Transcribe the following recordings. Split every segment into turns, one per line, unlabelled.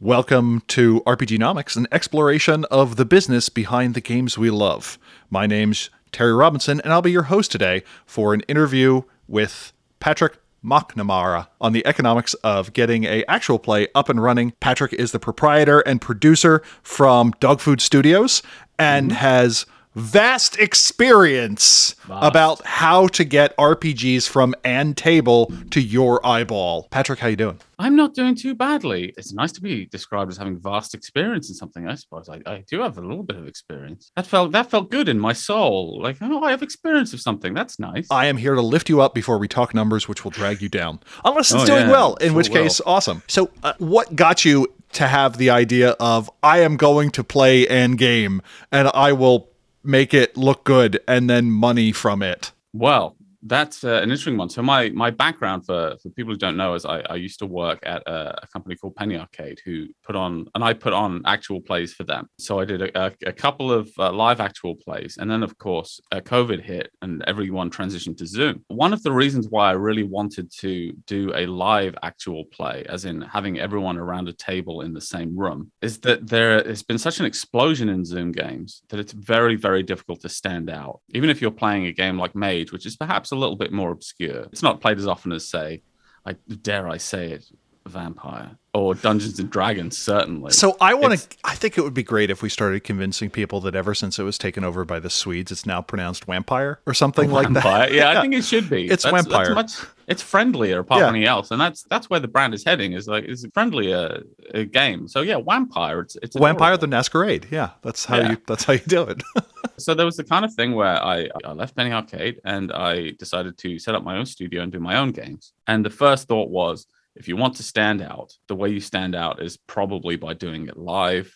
Welcome to RPGNomics, an exploration of the business behind the games we love. My name's Terry Robinson, and I'll be your host today for an interview with Patrick McNamara on the economics of getting a actual play up and running. Patrick is the proprietor and producer from Dogfood Studios and mm-hmm. has vast experience about how to get RPGs from and table to your eyeball. Patrick, how you doing?
I'm not doing too badly. It's nice to be described as having vast experience in something. I suppose I, I do have a little bit of experience. That felt that felt good in my soul. Like, oh, I have experience of something. That's nice.
I am here to lift you up before we talk numbers, which will drag you down. Unless it's
Oh,
doing
yeah,
well, in
sure
which
will.
case, awesome. So, uh, what got you to have the idea of I am going to play an game and I will make it look good and then money from it?
Well, that's uh, an interesting one. So my my background for for people who don't know is I, I used to work at a, a company called Penny Arcade who put on and I put on actual plays for them. So I did a, a, a couple of uh, live actual plays, and then of course uh, COVID hit and everyone transitioned to Zoom. One of the reasons why I really wanted to do a live actual play, as in having everyone around a table in the same room, is that there has been such an explosion in Zoom games that it's very very difficult to stand out, even if you're playing a game like Mage, which is perhaps a little bit more obscure. It's not played as often as, say, I dare I say it, Vampire or Dungeons and Dragons, certainly.
So I want to. I think it would be great if we started convincing people that ever since it was taken over by the Swedes, it's now pronounced vampire or something like that.
Vampire. Yeah, I think it should be.
It's
That's-
Vampire.
That's much, it's friendlier apart
Yeah.
from anything else, and that's that's where the brand is heading. Is like it's a friendlier uh, game. So yeah, Vampire. It's it's
Vampire the Masquerade. Yeah, that's how
Yeah.
you. That's how you do it.
So there was the kind of thing where I, I left Penny Arcade and I decided to set up my own studio and do my own games. And the first thought was, if you want to stand out, the way you stand out is probably by doing it live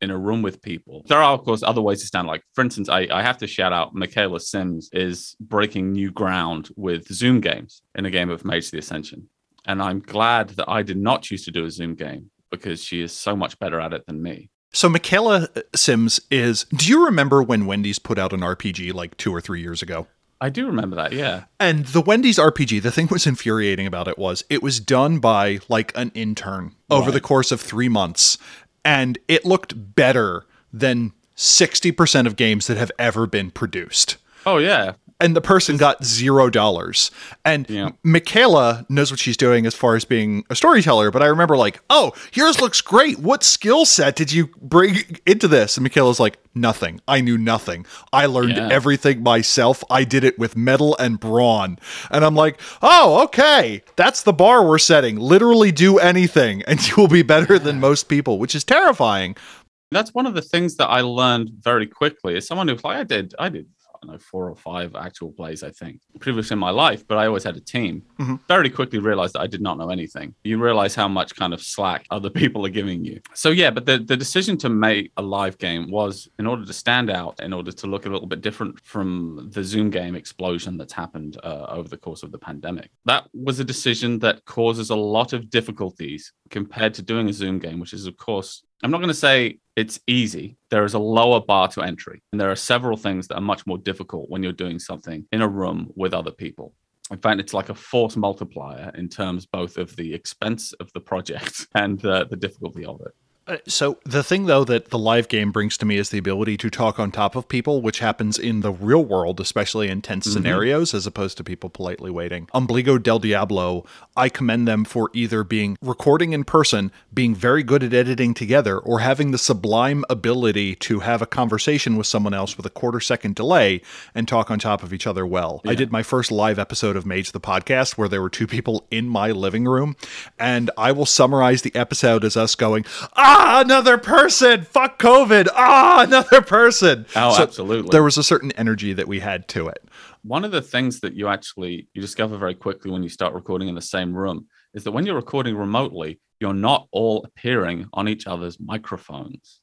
in a room with people. There are, of course, other ways to stand. Like, for instance, I, I have to shout out Michaela Sims is breaking new ground with Zoom games in a game of Mage the Ascension. And I'm glad that I did not choose to do a Zoom game because she is so much better at it than me.
So Michaela Sims is. Do you remember when Wendy's put out an RPG like two or three years ago?
I do remember that, yeah.
And the Wendy's RPG, the thing was infuriating about it was it was done by like an intern over
Right.
the course of three months, and it looked better than sixty percent of games that have ever been produced.
Oh, yeah.
And the person got zero dollars. And
Yeah.
Michaela knows what she's doing as far as being a storyteller, but I remember like, oh, yours looks great. What skill set did you bring into this? And Michaela's like, nothing. I knew nothing. I learned
Yeah.
everything myself. I did it with metal and brawn. And I'm like, oh, okay. That's the bar we're setting. Literally do anything and you will be better than most people, which is terrifying.
that's one of the things that I learned very quickly. As someone who's like, I did, I did, don't know, four or five actual plays, I think, previously in my life, but I always had a team.
Mhm.
Very quickly realized that I did not know anything. You realize how much kind of slack other people are giving you. So yeah, but the, the decision to make a live game was in order to stand out, in order to look a little bit different from the Zoom game explosion that's happened uh, over the course of the pandemic. That was a decision that causes a lot of difficulties compared to doing a Zoom game, which is of course I'm not going to say it's easy. There is a lower bar to entry, and there are several things that are much more difficult when you're doing something in a room with other people. In fact, it's like a force multiplier in terms both of the expense of the project and uh, the difficulty of it.
Uh, So the thing though that the live game brings to me is the ability to talk on top of people, which happens in the real world, especially in tense scenarios, as opposed to people politely waiting. Ombligo del Diablo, I commend them for either being recording in person, being very good at editing together, or having the sublime ability to have a conversation with someone else with a quarter second delay and talk on top of each other well. I did my first live episode of Mage the podcast where there were two people in my living room, and I will summarize the episode as us going, ah, another person, fuck COVID, ah, another person.
Oh,
So
absolutely.
There was a certain energy that we had to it.
One of the things that you actually you discover very quickly when you start recording in the same room is that when you're recording remotely, you're not all appearing on each other's microphones.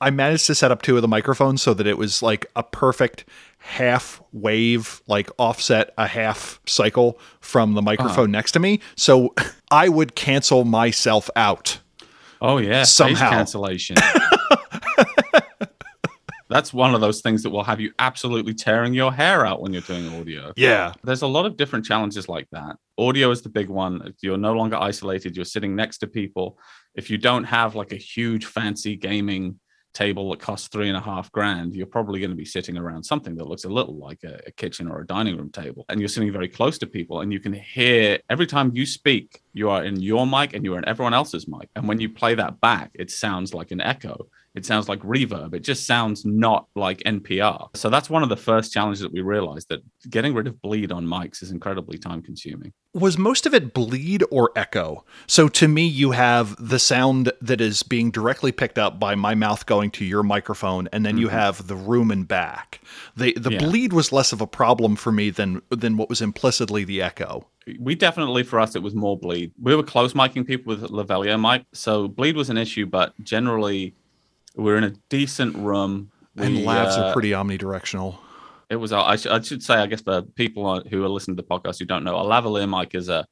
I managed to set up two of the microphones so that it was like a perfect half wave, like offset a half cycle from the microphone next to me. So I would cancel myself out.
Oh yeah,
Somehow.
cancellation. That's one of those things that will have you absolutely tearing your hair out when you're doing audio.
Yeah.
There's a lot of different challenges like that. Audio is the big one. You're no longer isolated, you're sitting next to people. If you don't have like a huge fancy gaming table that costs three and a half grand, you're probably going to be sitting around something that looks a little like a, a, kitchen or a dining room table. And you're sitting very close to people, and you can hear every time you speak, you are in your mic and you are in everyone else's mic. And when you play that back, it sounds like an echo. It sounds like reverb. It just sounds not like NPR. So that's one of the first challenges that we realized that getting rid of bleed on mics is incredibly time consuming.
Was most of it bleed or echo? So to me, you have the sound that is being directly picked up by my mouth going to your microphone, and then mm-hmm. you have the room and back. The the yeah. bleed was less of a problem for me than than what was implicitly the echo
we definitely for us it was more bleed. We were close miking people with Lavalier mic, so bleed was an issue, but generally we're in a decent room.
And we, lavs uh, are pretty omnidirectional.
It was. I, sh- I should say, I guess, for people who are listening to the podcast who don't know, a lavalier mic is a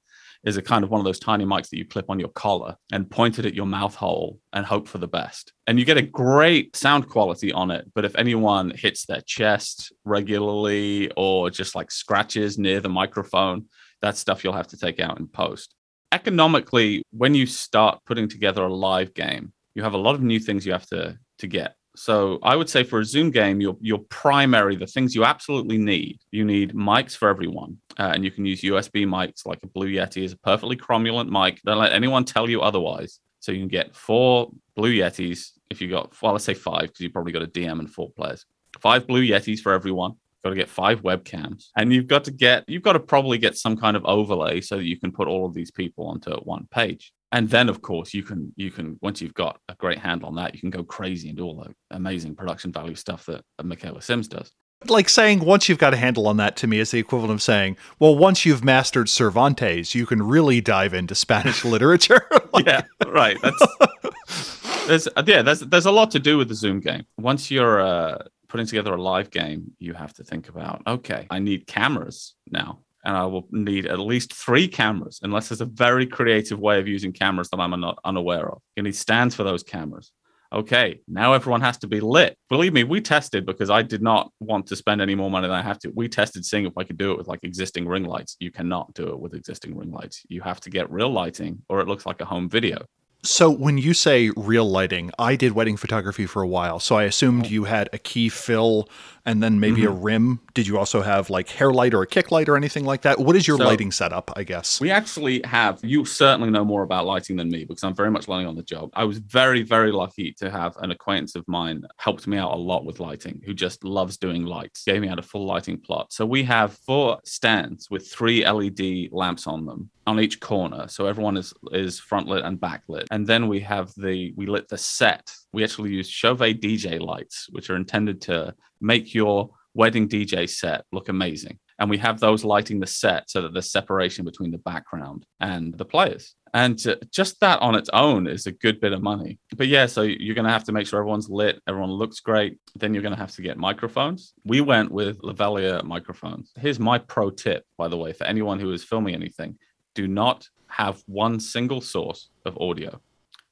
is a kind of one of those tiny mics that you clip on your collar and point it at your mouth hole and hope for the best. And you get a great sound quality on it. But if anyone hits their chest regularly or just like scratches near the microphone, that's stuff you'll have to take out in post. Economically, when you start putting together a live game, you have a lot of new things you have to to get. So I would say for a Zoom game, your your primary the things you absolutely need. You need mics for everyone, uh, and you can use USB mics like a Blue Yeti is a perfectly cromulent mic. Don't let anyone tell you otherwise. So you can get four Blue Yetis if you got well, let's say five because you probably got a DM and four players. Five Blue Yetis for everyone. Got to get five webcams, and you've got to get you've got to probably get some kind of overlay so that you can put all of these people onto one page. And then of course you can you can once you've got a great handle on that you can go crazy and do all the amazing production value stuff that michaela sims does.
Like saying once you've got a handle on that to me is the equivalent of saying well once you've mastered cervantes you can really dive into spanish literature.
Like, yeah right. That's there's yeah there's there's a lot to do with the zoom game. Once you're uh, putting together a live game you have to think about okay i need cameras now and I will need at least three cameras, unless there's a very creative way of using cameras that I'm not unaware of. You need stands for those cameras. Okay, now everyone has to be lit. Believe me, we tested because I did not want to spend any more money than I have to. We tested seeing if I could do it with like existing ring lights. You cannot do it with existing ring lights. You have to get real lighting or it looks like a home video.
So when you say real lighting, I did wedding photography for a while, so I assumed oh. you had a key fill and then maybe mm-hmm. a rim. Did you also have like hair light or a kick light or anything like that? What is your so, lighting setup, I guess?
We actually have, you certainly know more about lighting than me because I'm very much learning on the job. I was very, very lucky to have an acquaintance of mine helped me out a lot with lighting who just loves doing lights, gave me out a full lighting plot. So we have four stands with three LED lamps on them on each corner. So everyone is is front lit and backlit. And then we have the we lit the set. We actually use Chauvet DJ lights, which are intended to make your wedding DJ set look amazing. And we have those lighting the set so that there's separation between the background and the players. And uh, just that on its own is a good bit of money. But yeah, so you're going to have to make sure everyone's lit, everyone looks great. Then you're going to have to get microphones. We went with lavalier microphones. Here's my pro tip, by the way, for anyone who is filming anything do not have one single source of audio.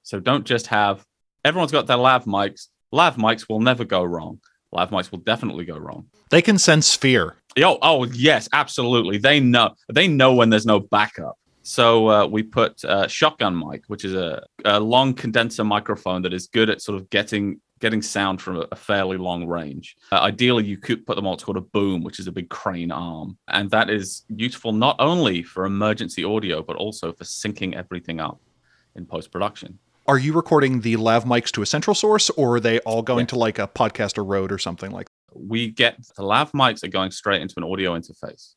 So don't just have everyone's got their lav mics. Lav mics will never go wrong. Lav mics will definitely go wrong.
They can sense fear.
Oh, oh yes, absolutely. They know. They know when there's no backup. So uh, we put uh, shotgun mic, which is a, a, long condenser microphone that is good at sort of getting getting sound from a fairly long range. Uh, ideally, you could put them on what's called a boom, which is a big crane arm. And that is useful not only for emergency audio, but also for syncing everything up in post production.
Are you recording the lav mics to a central source, or are they all going yeah. to like a podcaster road or something like that?
We get the lav mics are going straight into an audio interface.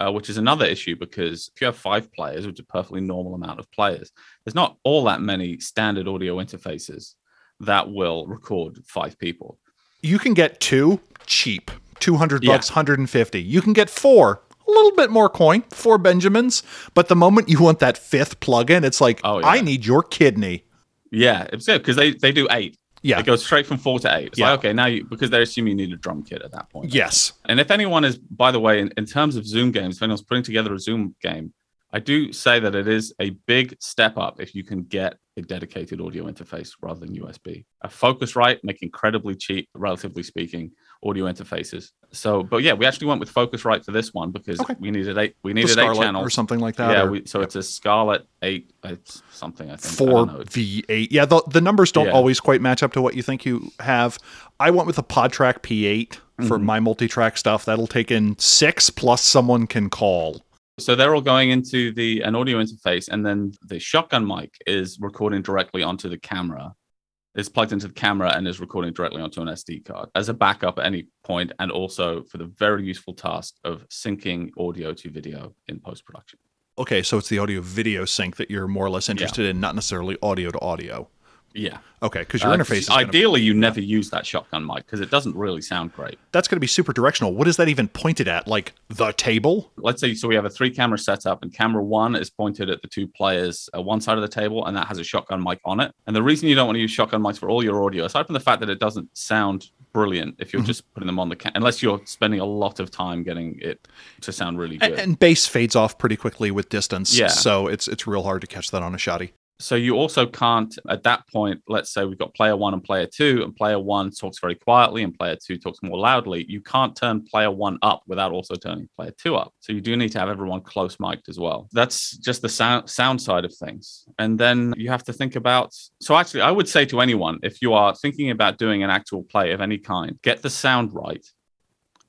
Uh, which is another issue because if you have five players, which is a perfectly normal amount of players, there's not all that many standard audio interfaces that will record five people.
You can get two cheap, 200 bucks, yeah. 150. You can get four, a little bit more coin, four Benjamins. But the moment you want that fifth plug-in, it's like, oh, yeah. I need your kidney.
Yeah, it's good because they, they do eight.
Yeah.
It goes straight from four to eight. It's yeah. like, okay, now you, because they assume you need a drum kit at that point.
Yes.
And if anyone is, by the way, in, in terms of Zoom games, if anyone's putting together a Zoom game, I do say that it is a big step up if you can get a dedicated audio interface rather than USB. A Focusrite make incredibly cheap, relatively speaking, audio interfaces. So, but yeah, we actually went with Focusrite for this one because
Okay.
we needed eight. We needed eight channels
or something like that.
Yeah,
or-
we, so it's a Scarlett eight, it's something I think.
Four. V8. Yeah, the, the numbers don't
Yeah.
always quite match up to what you think you have. I went with a PodTrak P8 for
Mm-hmm.
my multi-track stuff. That'll take in six plus someone can call.
So they're all going into the an audio interface, and then the shotgun mic is recording directly onto the camera. It's plugged into the camera and is recording directly onto an SD card as a backup at any point, and also for the very useful task of syncing audio to video in post production.
Okay, so it's the audio video sync that you're more or less interested in, not necessarily audio to audio.
Yeah,
Okay, because your
Uh,
interface
ideally you never use that shotgun mic because it doesn't really sound great.
that's going to be super directional. What is that even pointed at? Like the table?
let's say so we have a three camera setup and camera one is pointed at the two players at one side of the table and that has a shotgun mic on it and the reason you don't want to use shotgun mics for all your audio aside from the fact that it doesn't sound brilliant if you're just putting them on the ca- unless you're spending a lot of time getting it to sound really good
A- And bass fades off pretty quickly with distance.
Yeah.
So it's it's real hard to catch that on a shoddy.
So you also can't at that point let's say we've got player one and player two and player one talks very quietly and player two talks more loudly you can't turn player one up without also turning player two up. So you do need to have everyone close mic'd as well. That's just the sound sound side of things. And then you have to think about so actually i would say to anyone if you are thinking about doing an actual play of any kind get the sound right.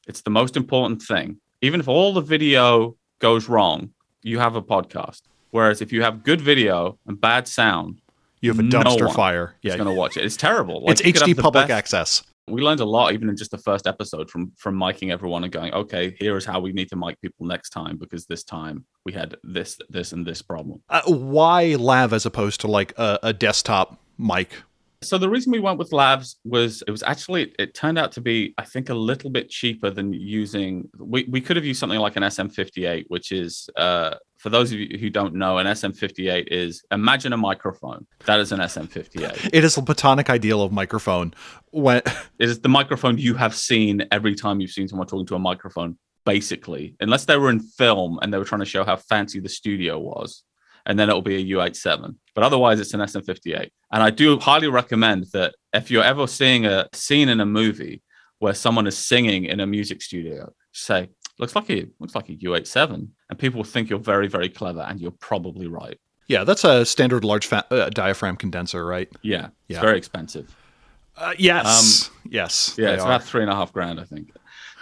It's the most important thing. Even if all the video goes wrong you have a podcast Whereas if you have good video and bad sound,
You have a
No
dumpster
one
fire. Yeah.
going to watch it. It's terrible. Like,
It's
you could have
HD public
best-
access.
We learned a lot even in just the first episode from from miking everyone and going, okay, here is how we need to mic people next time because this time we had this, this, and this problem.
Uh, why lav as opposed to like a, a desktop mic?
So the reason we went with lavs was it was actually it turned out to be I think a little bit cheaper than using we, we could have used something like an SM58 which is uh for those of you who don't know an SM58 is imagine a microphone. That is an SM58
It is a platonic ideal of microphone. When
it is the microphone you have seen every time you've seen someone talking to a microphone basically. Unless they were in film and they were trying to show how fancy the studio was and then it'll be a U87 but otherwise it's an SM58 and I do highly recommend that if you're ever seeing a scene in a movie where someone is singing in a music studio say looks like a looks like a U87 and people will think you're very very clever and you're probably right
yeah, that's a standard large fa- uh, diaphragm condenser, right?
yeah it's
Yeah.
very expensive
Uh, yes, yes.
Yeah, it's
are.
about three and a half grand, I think.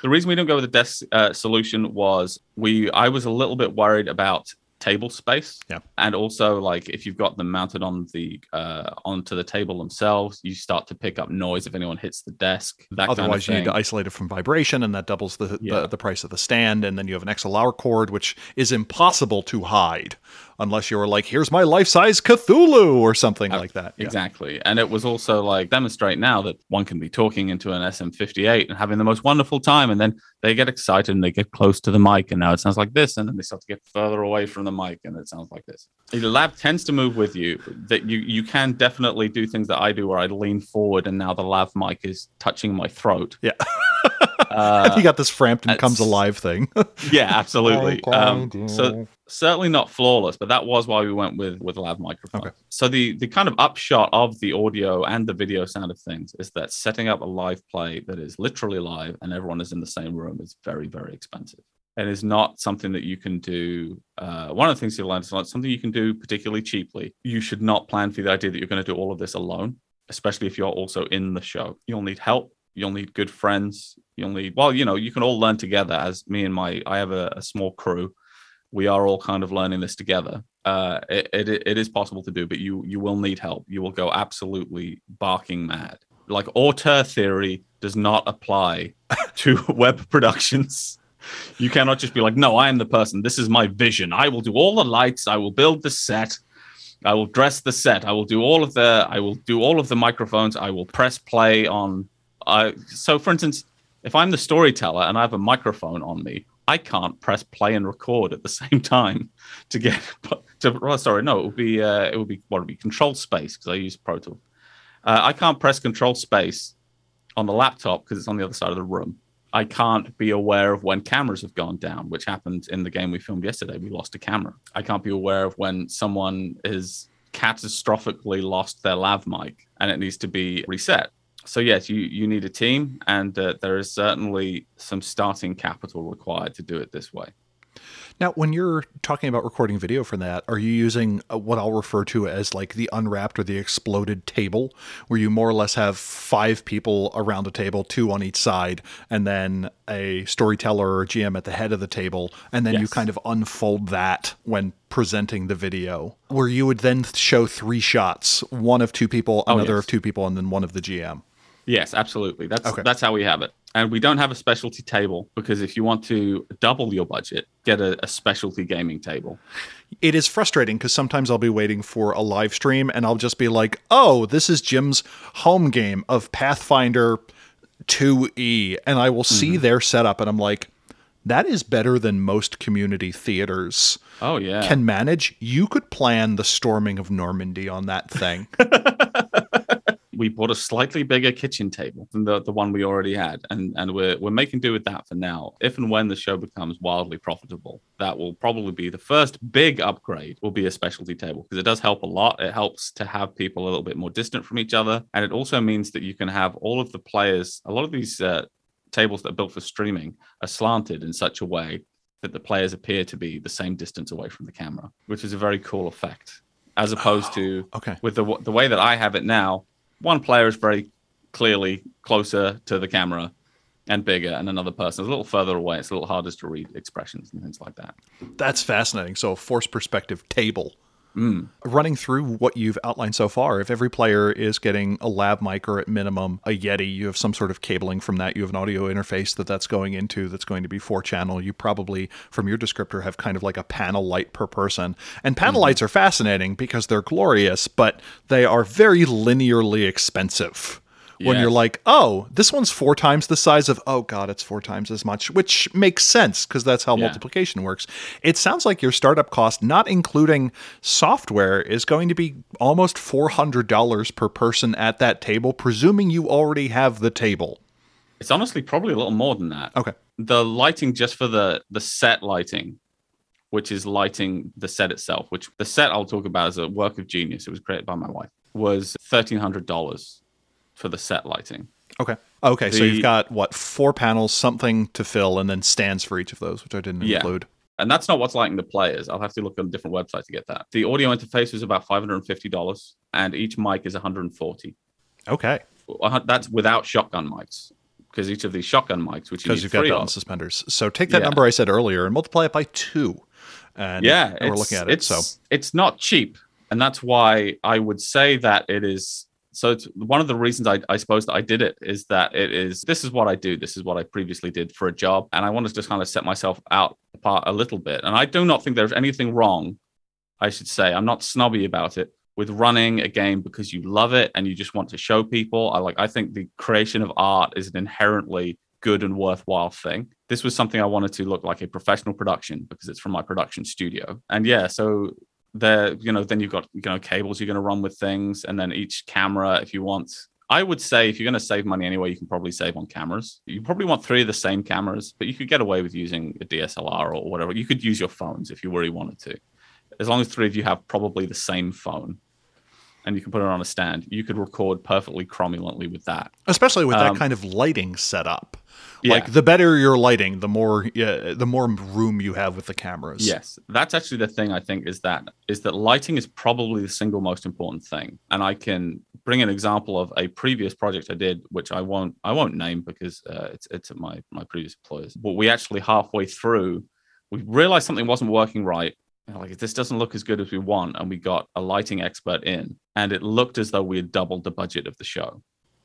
The reason we didn't go with the desk uh, solution was we I was a little bit worried about table space.
Yeah.
And also like if you've got them mounted on the uh onto the table themselves, you start to pick up noise if anyone hits the desk. That
Otherwise,
kind of
you need to isolate it from vibration, and that doubles the,
Yeah.
the the price of the stand. And then you have an XLR cord, which is impossible to hide unless you were like, "Here's my life-size Cthulhu" or something like that. Yeah.
Exactly. And it was also like demonstrate now that one can be talking into an SM58 and having the most wonderful time. And then they get excited and they get close to the mic. And now it sounds like this. And then they start to get further away from the mic and it sounds like this. The lav tends to move with you. That you you can definitely do things that I do where I lean forward and now the lav mic is touching my throat.
Yeah.
Uh,
you got this Frampton comes alive thing.
yeah, absolutely. Um, so certainly not flawless, but that was why we went with with a lav microphone.
Okay.
So the the kind of upshot of the audio and the video sound of things is that setting up a live play that is literally live and everyone is in the same room is very very expensive. And is not something that you can do. Uh, one of the things you learn is not something you can do particularly cheaply. You should not plan for the idea that you're going to do all of this alone, especially if you're also in the show. You'll need help. You'll need good friends. You'll need well, you know, you can all learn together. As me and my, I have a, a small crew we are all kind of learning this together. Uh, it, it, it is possible to do, but you you will need help. You will go absolutely barking mad. Like auteur theory does not apply to web productions. You cannot just be like, no, I am the person. This is my vision. I will do all the lights. I will build the set. I will dress the set. I will do all of the. I will do all of the microphones. I will press play on. Uh, so, for instance, if I'm the storyteller and I have a microphone on me, I can't press play and record at the same time to get to. Oh, sorry, no, it would be uh, it would be what would be control space because I use Pro Tool. Uh, I can't press control space on the laptop because it's on the other side of the room. I can't be aware of when cameras have gone down, which happened in the game we filmed yesterday. We lost a camera. I can't be aware of when someone has catastrophically lost their lav mic and it needs to be reset. So yes, you you need a team, and uh, there is certainly some starting capital required to do it this way.
Now, when you're talking about recording video for that, are you using uh, what I'll refer to as like the unwrapped or the exploded table, where you more or less have five people around a table, two on each side, and then a storyteller or GM at the head of the table, and then yes. you kind of unfold that when presenting the video, where you would then show three shots one of two people, oh, another oh, yes. of two people, and then one of the GM?
Yes, absolutely. That's okay. that's how we have it. And we don't have a specialty table because if you want to double your budget, get a, a specialty gaming table.
It is frustrating because sometimes I'll be waiting for a live stream and I'll just be like, oh, this is Jim's home game of Pathfinder 2E. And I will see mm-hmm. their setup and I'm like, that is better than most community theaters.
Oh yeah.
Can manage. You could plan the storming of Normandy on that thing.
we bought a slightly bigger kitchen table than the, the one we already had. And and we're we're making do with that for now. If and when the show becomes wildly profitable that will probably be the first big upgrade will be a specialty table because it does help a lot. It helps to have people a little bit more distant from each other. And it also means that you can have all of the players a lot of these uh, tables that are built for streaming are slanted in such a way that the players appear to be the same distance away from the camera which is a very cool effect as opposed oh, to
okay.
with the the way that I have it now one player is very clearly closer to the camera and bigger, and another person is a little further away. It's a little harder to read expressions and things like that.
That's fascinating. So, a force perspective table.
Mm.
Running through what you've outlined so far, if every player is getting a lav mic or at minimum a Yeti, you have some sort of cabling from that. You have an audio interface that that's going into that's going to be four channel. You probably, from your descriptor, have kind of like a panel light per person. And panel mm lights are fascinating because they're glorious, but they are very linearly expensive when yes. you're like, oh, this one's four times the size of, oh God, it's four times as much, which makes sense because that's how yeah. multiplication works. It sounds like your startup cost, not including software, is going to be almost $400 per person at that table, presuming you already have the table.
It's honestly probably a little more than that.
Okay.
The lighting just for the the set lighting which is lighting the set itself, which the set I'll talk about is a work of genius. It was created by my wife. Was thirteen hundred dollars for the set lighting.
Okay. Okay. The, so you've got what four panels, something to fill, and then stands for each of those, which I didn't yeah. include.
And that's not what's lighting the players. I'll have to look on a different website to get that. The audio interface is about five hundred and fifty dollars, and each mic is one hundred and forty.
Okay.
That's without shotgun mics because each of these shotgun mics, which
because
you
have got belt suspenders. So take that yeah. number I said earlier and multiply it by two. And
yeah,
we're looking at it.
It's,
so
it's not cheap, and that's why I would say that it is so one of the reasons I, I suppose that I did it is that it is this is what I do. This is what I previously did for a job, and I wanted to just kind of set myself out apart a little bit. And I do not think there's anything wrong. I should say I'm not snobby about it with running a game because you love it and you just want to show people. I like I think the creation of art is an inherently good and worthwhile thing. This was something I wanted to look like a professional production because it's from my production studio. And yeah, so there you know then you've got you know cables you're going to run with things and then each camera if you want i would say if you're going to save money anyway you can probably save on cameras. You probably want three of the same cameras but you could get away with using a dslr or whatever. You could use your phones if you really wanted to. As long as three of you have probably the same phone and you can put it on a stand you could record perfectly cromulently with that
especially with um, that kind of lighting setup yeah. Like the better your lighting, the more yeah, the more room you have with the cameras.
Yes, that's actually the thing I think is that is that lighting is probably the single most important thing. And I can bring an example of a previous project I did, which I won't I won't name because uh, it's it's at my my previous employers. But we actually halfway through, we realized something wasn't working right. Like this doesn't look as good as we want, and we got a lighting expert in, and it looked as though we had doubled the budget of the show.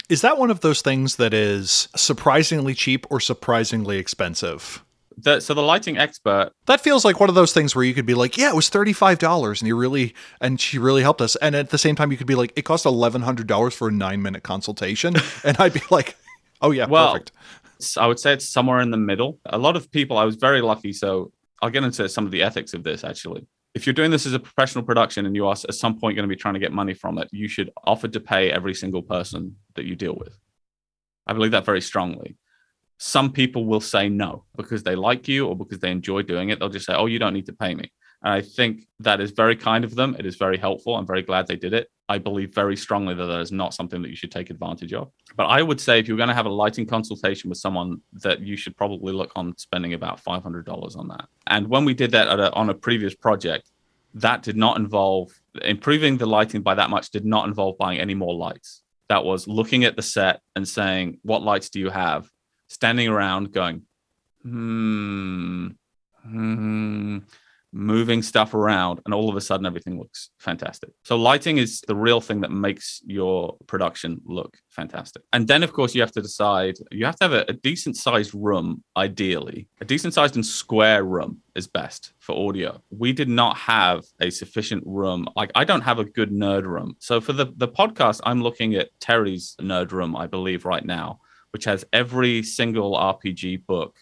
Is that one of those things that is surprisingly cheap or surprisingly expensive?
The, so the lighting expert
that feels like one of those things where you could be like, yeah, it was thirty five dollars, and he really and she really helped us, and at the same time you could be like, it cost eleven hundred dollars for a nine minute consultation, and I'd be like, oh yeah, well, perfect.
I would say it's somewhere in the middle. A lot of people, I was very lucky, so I'll get into some of the ethics of this actually if you're doing this as a professional production and you are at some point going to be trying to get money from it, you should offer to pay every single person that you deal with. I believe that very strongly. some people will say no because they like you or because they enjoy doing it. They'll just say, "Oh, you don't need to pay me." And I think that is very kind of them. It is very helpful. I'm very glad they did it. I believe very strongly that that is not something that you should take advantage of. But I would say if you're going to have a lighting consultation with someone, that you should probably look on spending about $500 on that. And when we did that a, on a previous project, that did not involve improving the lighting by that much, did not involve buying any more lights. That was looking at the set and saying, What lights do you have? Standing around going, Hmm, hmm moving stuff around, and all of a sudden everything looks fantastic. So lighting is the real thing that makes your production look fantastic. And then, of course, you have to decide. You have to have a, a decent sized room, ideally. A decent sized and square room is best for audio. We did not have a sufficient room. Like I don't have a good nerd room. So for the the podcast, I'm looking at Terry's nerd room, I believe, right now, which has every single RPG book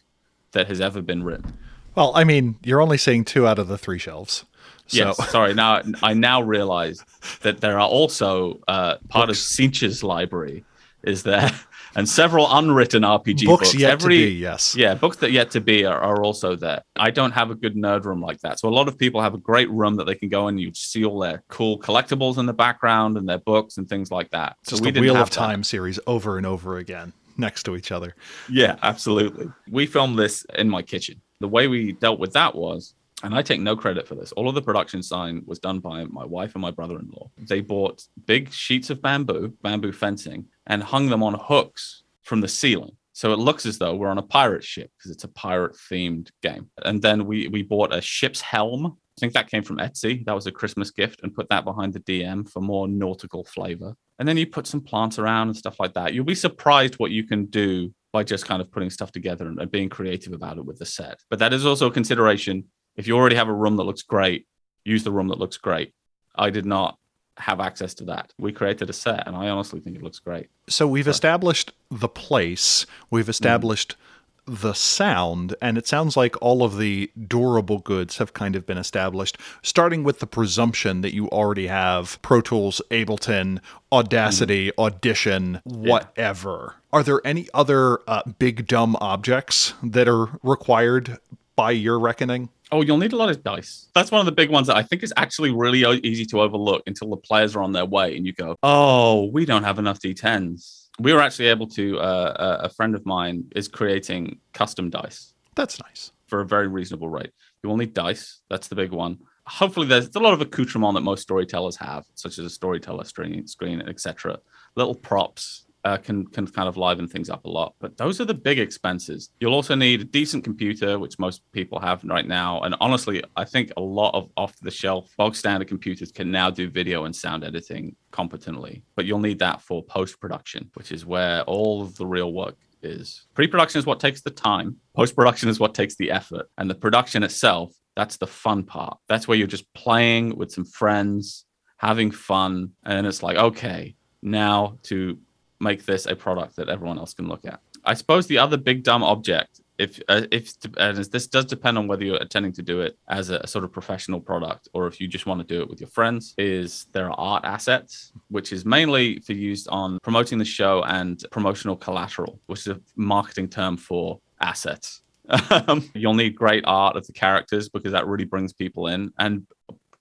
that has ever been written.
Well, I mean, you're only seeing two out of the three shelves. So.
Yes, sorry. Now I now realize that there are also uh, part books. of Cinch's library is there, and several unwritten RPG
books.
books.
yet Every, to be, yes.
Yeah, books that yet to be are, are, also there. I don't have a good nerd room like that, so a lot of people have a great room that they can go in. You see all their cool collectibles in the background and their books and things like that.
So Just we the Wheel of Time that. series over and over again next to each other.
Yeah, absolutely. We filmed this in my kitchen the way we dealt with that was and I take no credit for this. All of the production sign was done by my wife and my brother in law. They bought big sheets of bamboo, bamboo fencing, and hung them on hooks from the ceiling. So it looks as though we're on a pirate ship because it's a pirate themed game. And then we, we bought a ship's helm. I think that came from Etsy. That was a Christmas gift and put that behind the DM for more nautical flavor. And then you put some plants around and stuff like that. You'll be surprised what you can do by just kind of putting stuff together and, and being creative about it with the set. But that is also a consideration. If you already have a room that looks great, use the room that looks great. I did not have access to that. We created a set, and I honestly think it looks great.
So we've but, established the place, we've mm. established mm the sound, and it sounds like all of the durable goods have kind of been established, starting with the presumption that you already have Pro Tools, Ableton, Audacity, mm. Audition, whatever. Yeah. Are there any other uh, big dumb objects that are required by your reckoning?
Oh, you'll need a lot of dice. That's one of the big ones that I think is actually really easy to overlook until the players are on their way and you go, oh, we don't have enough D10s we were actually able to. Uh, a friend of mine is creating custom dice.
That's nice
for a very reasonable rate. You will need dice. That's the big one. Hopefully, there's a lot of accoutrement that most storytellers have, such as a storyteller screen, screen, etc. Little props, uh, can can kind of liven things up a lot. But those are the big expenses. You'll also need a decent computer, which most people have right now. And honestly, I think a lot of off the shelf bog standard computers can now do video and sound editing competently. But you'll need that for post production, which is where all of the real work is. Pre production is what takes the time. Post production is what takes the effort, and the production itself. That's the fun part. That's where you're just playing with some friends, having fun, and it's like, okay, now to make this a product that everyone else can look at. I suppose the other big dumb object, if uh, if and this does depend on whether you're intending to do it as a, a sort of professional product or if you just want to do it with your friends, is there are art assets, which is mainly for used on promoting the show and promotional collateral, which is a marketing term for assets. Um, you'll need great art of the characters because that really brings people in. And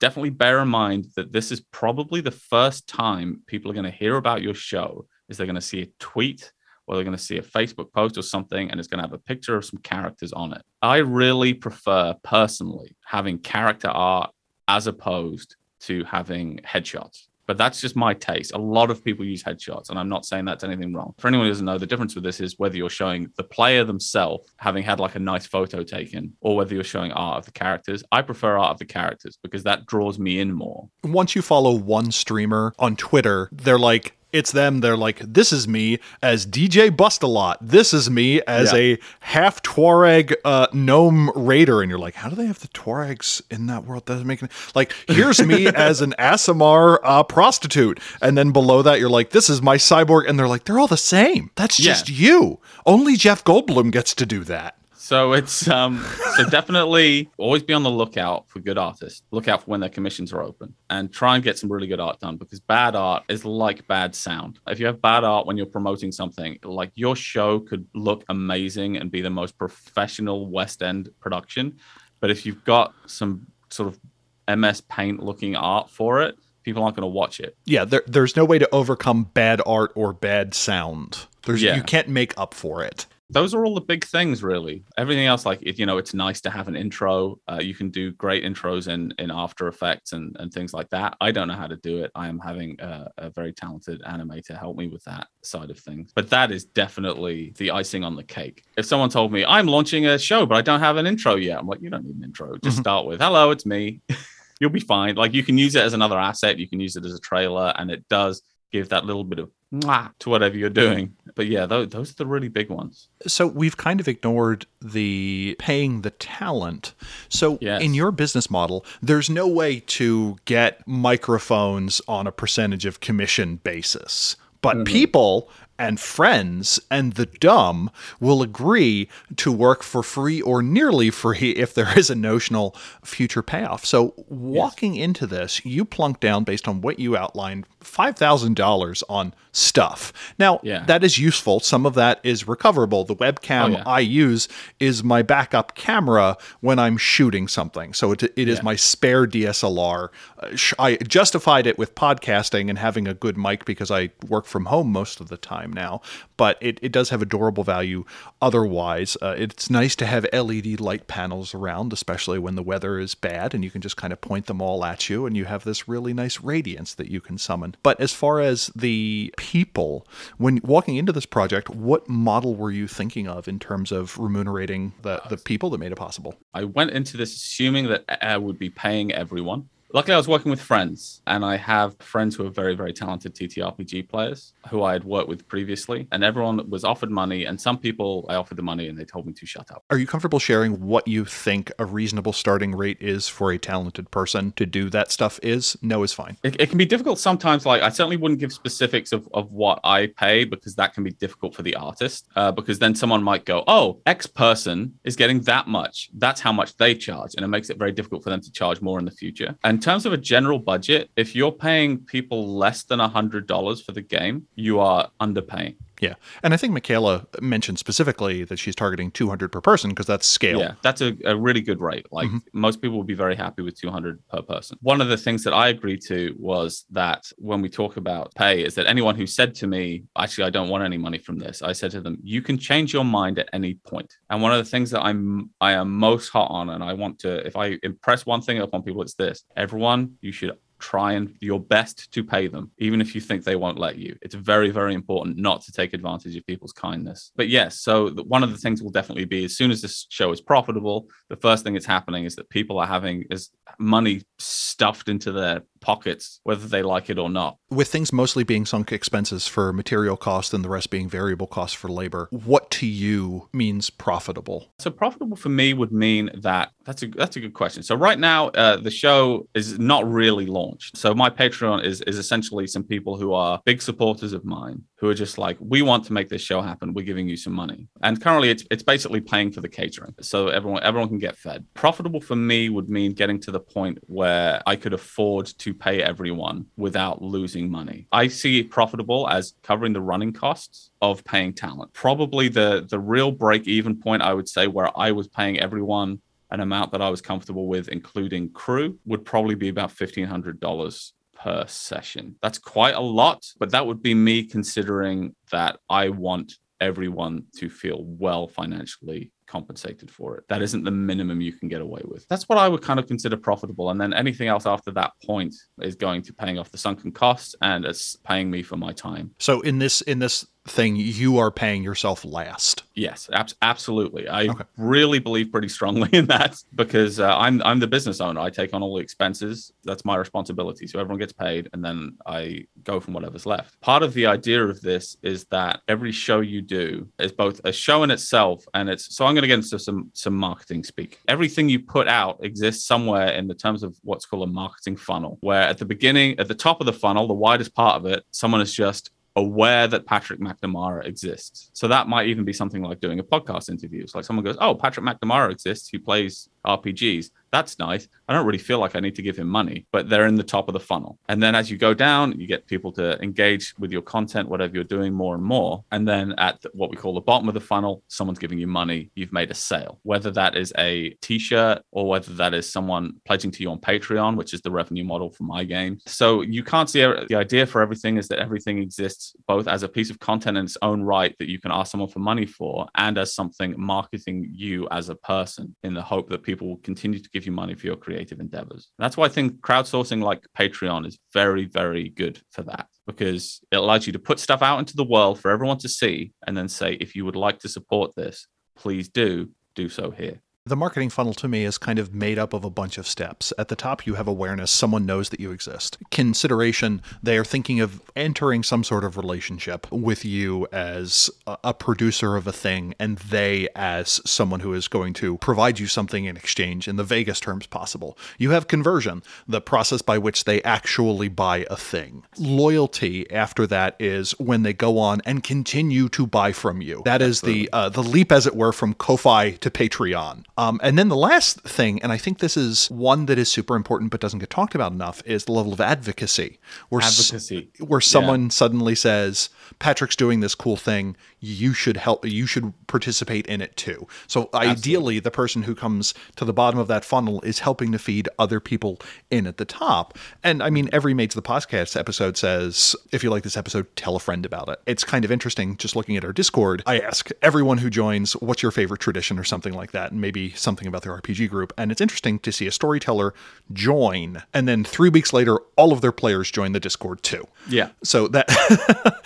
definitely bear in mind that this is probably the first time people are going to hear about your show is they're going to see a tweet or they're going to see a Facebook post or something and it's going to have a picture of some characters on it. I really prefer personally having character art as opposed to having headshots. But that's just my taste. A lot of people use headshots, and I'm not saying that's anything wrong. For anyone who doesn't know, the difference with this is whether you're showing the player themselves having had like a nice photo taken, or whether you're showing art of the characters. I prefer art of the characters because that draws me in more.
Once you follow one streamer on Twitter, they're like, it's them. They're like, this is me as DJ Bustalot. This is me as yeah. a half Tuareg uh, gnome raider. And you're like, how do they have the Tuaregs in that world? That doesn't make any, like, here's me as an Aasimar uh, prostitute. And then below that, you're like, this is my cyborg. And they're like, they're all the same. That's just yeah. you. Only Jeff Goldblum gets to do that.
So it's um so definitely always be on the lookout for good artists. Look out for when their commissions are open and try and get some really good art done because bad art is like bad sound. If you have bad art when you're promoting something, like your show could look amazing and be the most professional West End production, but if you've got some sort of MS Paint looking art for it, people aren't going to watch it.
Yeah, there, there's no way to overcome bad art or bad sound. There's
Yeah.
you can't make up for it.
Those are all the big things really. Everything else like you know it's nice to have an intro. Uh, you can do great intros in in after effects and and things like that. I don't know how to do it. I am having a, a very talented animator help me with that side of things. But that is definitely the icing on the cake. If someone told me i'm launching a show but i don't have an intro yet i'm like you don't need an intro. Just
Mhm.
start with hello it's me. You'll be fine. Like you can use it as another asset. You can use it as a trailer and it does give that little bit of mwah to whatever you're doing but yeah those, those are the really big ones
So we've kind of ignored the paying the talent. So
Yes.
in your business model, there's no way to get microphones on a percentage of commission basis. But mm-hmm. people and friends and the dumb will agree to work for free or nearly free if there is a notional future payoff. So walking into this, you plunk down based on what you outlined $5,000 on stuff. Now,
Yeah.
that is useful. Some of that is recoverable. The webcam
Oh, yeah.
I use is my backup camera when I'm shooting something. So it, it is
Yeah.
my spare DSLR. Uh, I justified it with podcasting and having a good mic because I work from home most of the time now, but it, it does have a durable value otherwise. Uh, it's nice to have LED light panels around, especially when the weather is bad and you can just kind of point them all at you and you have this really nice radiance that you can summon. But as far as the people, when walking into this project, what model were you thinking of in terms of remunerating the, the people that made it possible?
I went into this assuming that I would be paying everyone. Luckily, I was working with friends, and I have friends who are very, very talented TTRPG players who I had worked with previously. And everyone was offered money, and some people I offered the money and they told me to shut up.
Are you comfortable sharing what you think a reasonable starting rate is for a talented person to do that stuff is? No is fine.
It, it can be difficult sometimes. Like, I certainly wouldn't give specifics of, of what I pay because that can be difficult for the artist. Uh, because then someone might go, Oh, X person is getting that much. That's how much they charge. And it makes it very difficult for them to charge more in the future. And in terms of a general budget, if you're paying people less than $100 for the game, you are underpaying.
Yeah. And I think Michaela mentioned specifically that she's targeting 200 per person because that's scale.
Yeah, that's a, a really good rate. Like
Mhm.
most people would be very happy with 200 per person. One of the things that I agreed to was that when we talk about pay, is that anyone who said to me, actually, I don't want any money from this, I said to them, you can change your mind at any point. And one of the things that I'm I am most hot on, and I want to, if I impress one thing upon people, it's this: everyone, you should try and your best to pay them, even if you think they won't let you. It's very, very important not to take advantage of people's kindness. But yes, so one of the things will definitely be as soon as this show is profitable, the first thing that's happening is that people are having is money stuffed into their pockets, whether they like it or not.
With things mostly being sunk expenses for material costs and the rest being variable costs for labor, what to you means profitable?
So profitable for me would mean that that's a that's a good question. So right now, uh, the show is not really launched. So my Patreon is is essentially some people who are big supporters of mine who are just like, we want to make this show happen. We're giving you some money, and currently it's it's basically paying for the catering, so everyone everyone can get fed. Profitable for me would mean getting to the point where I could afford to pay everyone without losing money. I see it profitable as covering the running costs of paying talent. Probably the the real break even point I would say where I was paying everyone an amount that I was comfortable with, including crew, would probably be about fifteen hundred dollars per session. That's quite a lot, but that would be me considering that I want everyone to feel well financially compensated for it. That isn't the minimum you can get away with. That's what I would kind of consider profitable. And then anything else after that point is going to paying off the sunken costs and it's paying me for my time.
So in this in this thing, you are paying yourself last.
Yes, ab- absolutely. I
Okay.
really believe pretty strongly in that because uh, I'm I'm the business owner. I take on all the expenses. That's my responsibility. So everyone gets paid, and then I go from whatever's left. Part of the idea of this is that every show you do is both a show in itself, and it's so I'm going to get into some some marketing speak. Everything you put out exists somewhere in the terms of what's called a marketing funnel, where at the beginning, at the top of the funnel, the widest part of it, someone is just aware that Patrick McNamara exists. So that might even be something like doing a podcast interview. It's like someone goes, "Oh, Patrick McNamara exists. He plays RPGs." That's nice. I don't really feel like I need to give him money, but they're in the top of the funnel. And then as you go down, you get people to engage with your content, whatever you're doing, more and more. And then at what we call the bottom of the funnel, someone's giving you money. You've made a sale, whether that is a t shirt or whether that is someone pledging to you on Patreon, which is the revenue model for my game. So you can't see the idea for everything is that everything exists both as a piece of content in its own right that you can ask someone for money for and as something marketing you as a person in the hope that people will continue to give you money for your creative endeavors. That's why I think crowdsourcing like Patreon is very, very good for that because it allows you to put stuff out into the world for everyone to see and then say, if you would like to support this, please do do so here.
The marketing funnel to me is kind of made up of a bunch of steps. At the top, you have awareness, someone knows that you exist. Consideration, they are thinking of entering some sort of relationship with you as a producer of a thing, and they as someone who is going to provide you something in exchange in the vaguest terms possible. You have conversion, the process by which they actually buy a thing. Loyalty, after that, is when they go on and continue to buy from you. That is the uh, the leap, as it were, from Ko-fi to Patreon. Um, and then the last thing, and I think this is one that is super important but doesn't get talked about enough, is the level of advocacy.
Where advocacy.
S- where someone yeah. suddenly says, Patrick's doing this cool thing. You should help. You should participate in it too. So Absolutely. ideally, the person who comes to the bottom of that funnel is helping to feed other people in at the top. And I mean, every Mage the Podcast episode says, if you like this episode, tell a friend about it. It's kind of interesting just looking at our Discord. I ask everyone who joins, what's your favorite tradition or something like that. And maybe something about their RPG group. And it's interesting to see a storyteller join, and then three weeks later, all of their players join the Discord too.
Yeah.
So that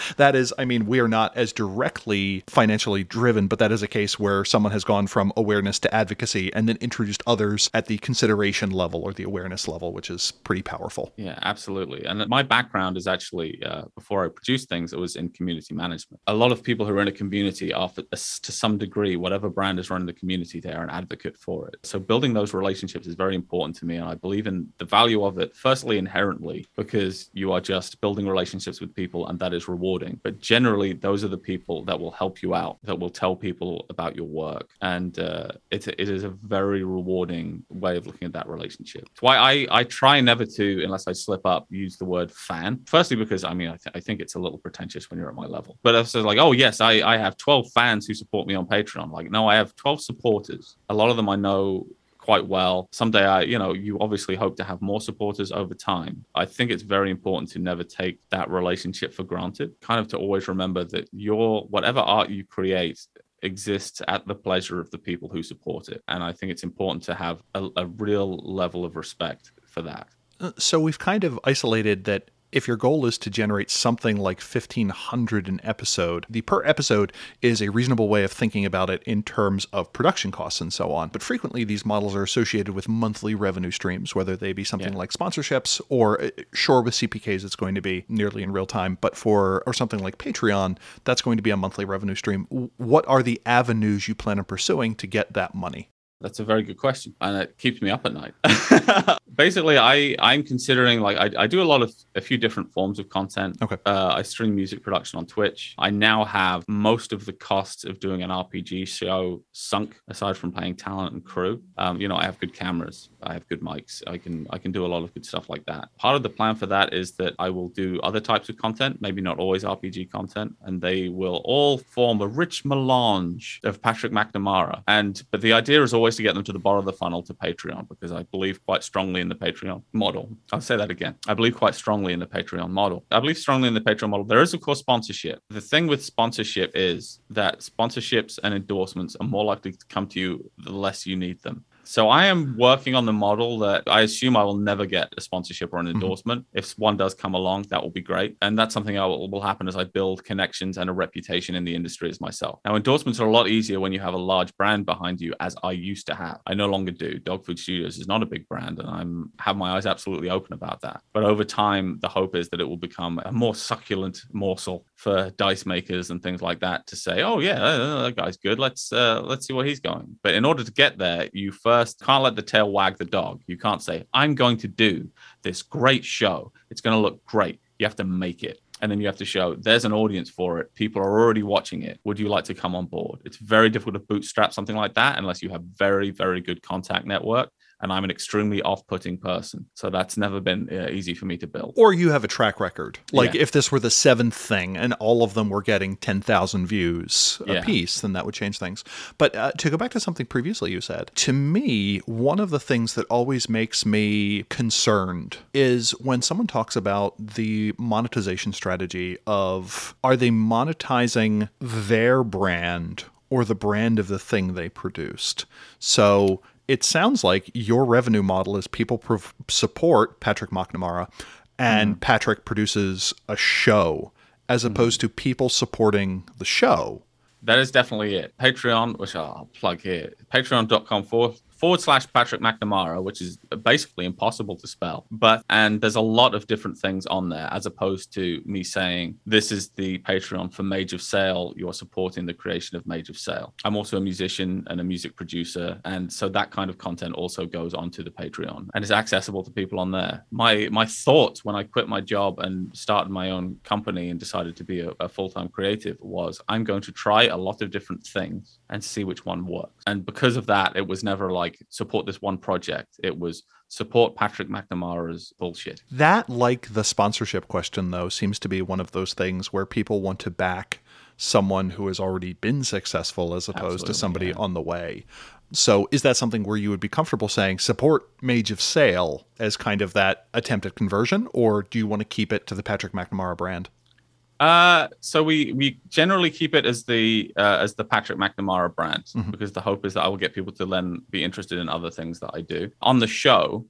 that is, I mean, we are not as directly financially driven, but that is a case where someone has gone from awareness to advocacy and then introduced others at the consideration level or the awareness level, which is pretty powerful.
Yeah, absolutely. And my background is actually uh, before I produced things, it was in community management. A lot of people who are in a community are, to some degree, whatever brand is running the community, they are an advocate for it. So building those relationships is very important to me. And I believe in the value of it, firstly, inherently, because you are just building relationships with people and that is rewarding. But generally, those are the people that will help you out, that will tell people about your work. And uh, it, is a very rewarding way of looking at that relationship. It's why I, I try never to, unless I slip up, use the word fan. Firstly, because I mean, I, th- I think it's a little pretentious when you're at my level. But if it's like, oh, yes, I, I have 12 fans who support me on Patreon. Like, no, I have 12 supporters. A lot of them I know quite well. Someday, I, you know, you obviously hope to have more supporters over time. I think it's very important to never take that relationship for granted. Kind of to always remember that your whatever art you create exists at the pleasure of the people who support it. And I think it's important to have a, a real level of respect for that.
Uh, so we've kind of isolated that if your goal is to generate something like 1500 an episode, the per episode is a reasonable way of thinking about it in terms of production costs and so on. But frequently, these models are associated with monthly revenue streams, whether they be something yeah. like sponsorships or, uh, sure, with CPKs, it's going to be nearly in real time. But for, or something like Patreon, that's going to be a monthly revenue stream. What are the avenues you plan on pursuing to get that money?
That's a very good question, and it keeps me up at night. Basically, I I'm considering like I, I do a lot of a few different forms of content.
Okay.
Uh, I stream music production on Twitch. I now have most of the costs of doing an RPG show sunk, aside from paying talent and crew. Um, you know, I have good cameras, I have good mics. I can I can do a lot of good stuff like that. Part of the plan for that is that I will do other types of content, maybe not always RPG content, and they will all form a rich melange of Patrick McNamara. And but the idea is always to get them to the bottom of the funnel to Patreon because I believe quite strongly in the Patreon model. I'll say that again. I believe quite strongly in the Patreon model. I believe strongly in the Patreon model. There is, of course, sponsorship. The thing with sponsorship is that sponsorships and endorsements are more likely to come to you the less you need them. So I am working on the model that I assume I will never get a sponsorship or an mm-hmm. endorsement. Mm-hmm. If one does come along, that will be great. And that's something that will, will happen as I build connections and a reputation in the industry as myself. Now, endorsements are a lot easier when you have a large brand behind you, as I used to have. I no longer do. Dogfood Studios is not a big brand, and I'm have my eyes absolutely open about that. But over time, the hope is that it will become a more succulent morsel for dice makers and things like that to say, "Oh yeah, that guy's good. Let's uh, let's see where he's going." But in order to get there, you first first can't let the tail wag the dog. You can't say, I'm going to do this great show. It's going to look great. You have to make it. and then you have to show there's an audience for it. People are already watching it. Would you like to come on board? It's very difficult to bootstrap something like that unless you have very, very good contact network and I'm an extremely off-putting person, so that's never been uh, easy for me to build.
Or you have a track record. Like
Yeah.
if this were the seventh thing and all of them were getting ten thousand views a
Yeah.
piece, then that would change things. But uh, to go back to something previously you said, to me, one of the things that always makes me concerned is when someone talks about the monetization strategy of are they monetizing their brand or the brand of the thing they produced. So it sounds like your revenue model is people prov- support Patrick McNamara and mm-hmm. Patrick produces a show as mm-hmm. opposed to people supporting the show.
That is definitely it. Patreon, which I'll plug here, patreon.com forward, forward slash Patrick McNamara, which is basically impossible to spell. But, and there's a lot of different things on there, as opposed to me saying, this is the Patreon for Mage of Sail. You're supporting the creation of Mage of Sail. I'm also a musician and a music producer. And so that kind of content also goes onto the Patreon and is accessible to people on there. My, my thoughts when I quit my job and started my own company and decided to be a, a full time creative was I'm going to try a lot of different things and see which one works. And because of that, it was never like support this one project. It was support Patrick McNamara's bullshit.
That, like the sponsorship question, though, seems to be one of those things where people want to back someone who has already been successful as opposed
Absolutely,
to somebody
yeah.
on the way. So, is that something where you would be comfortable saying support Mage of Sail as kind of that attempt at conversion, or do you want to keep it to the Patrick McNamara brand?
Uh, so we we generally keep it as the uh, as the Patrick McNamara brand
Mhm.
because the hope is that I will get people to then be interested in other things that I do. On the show,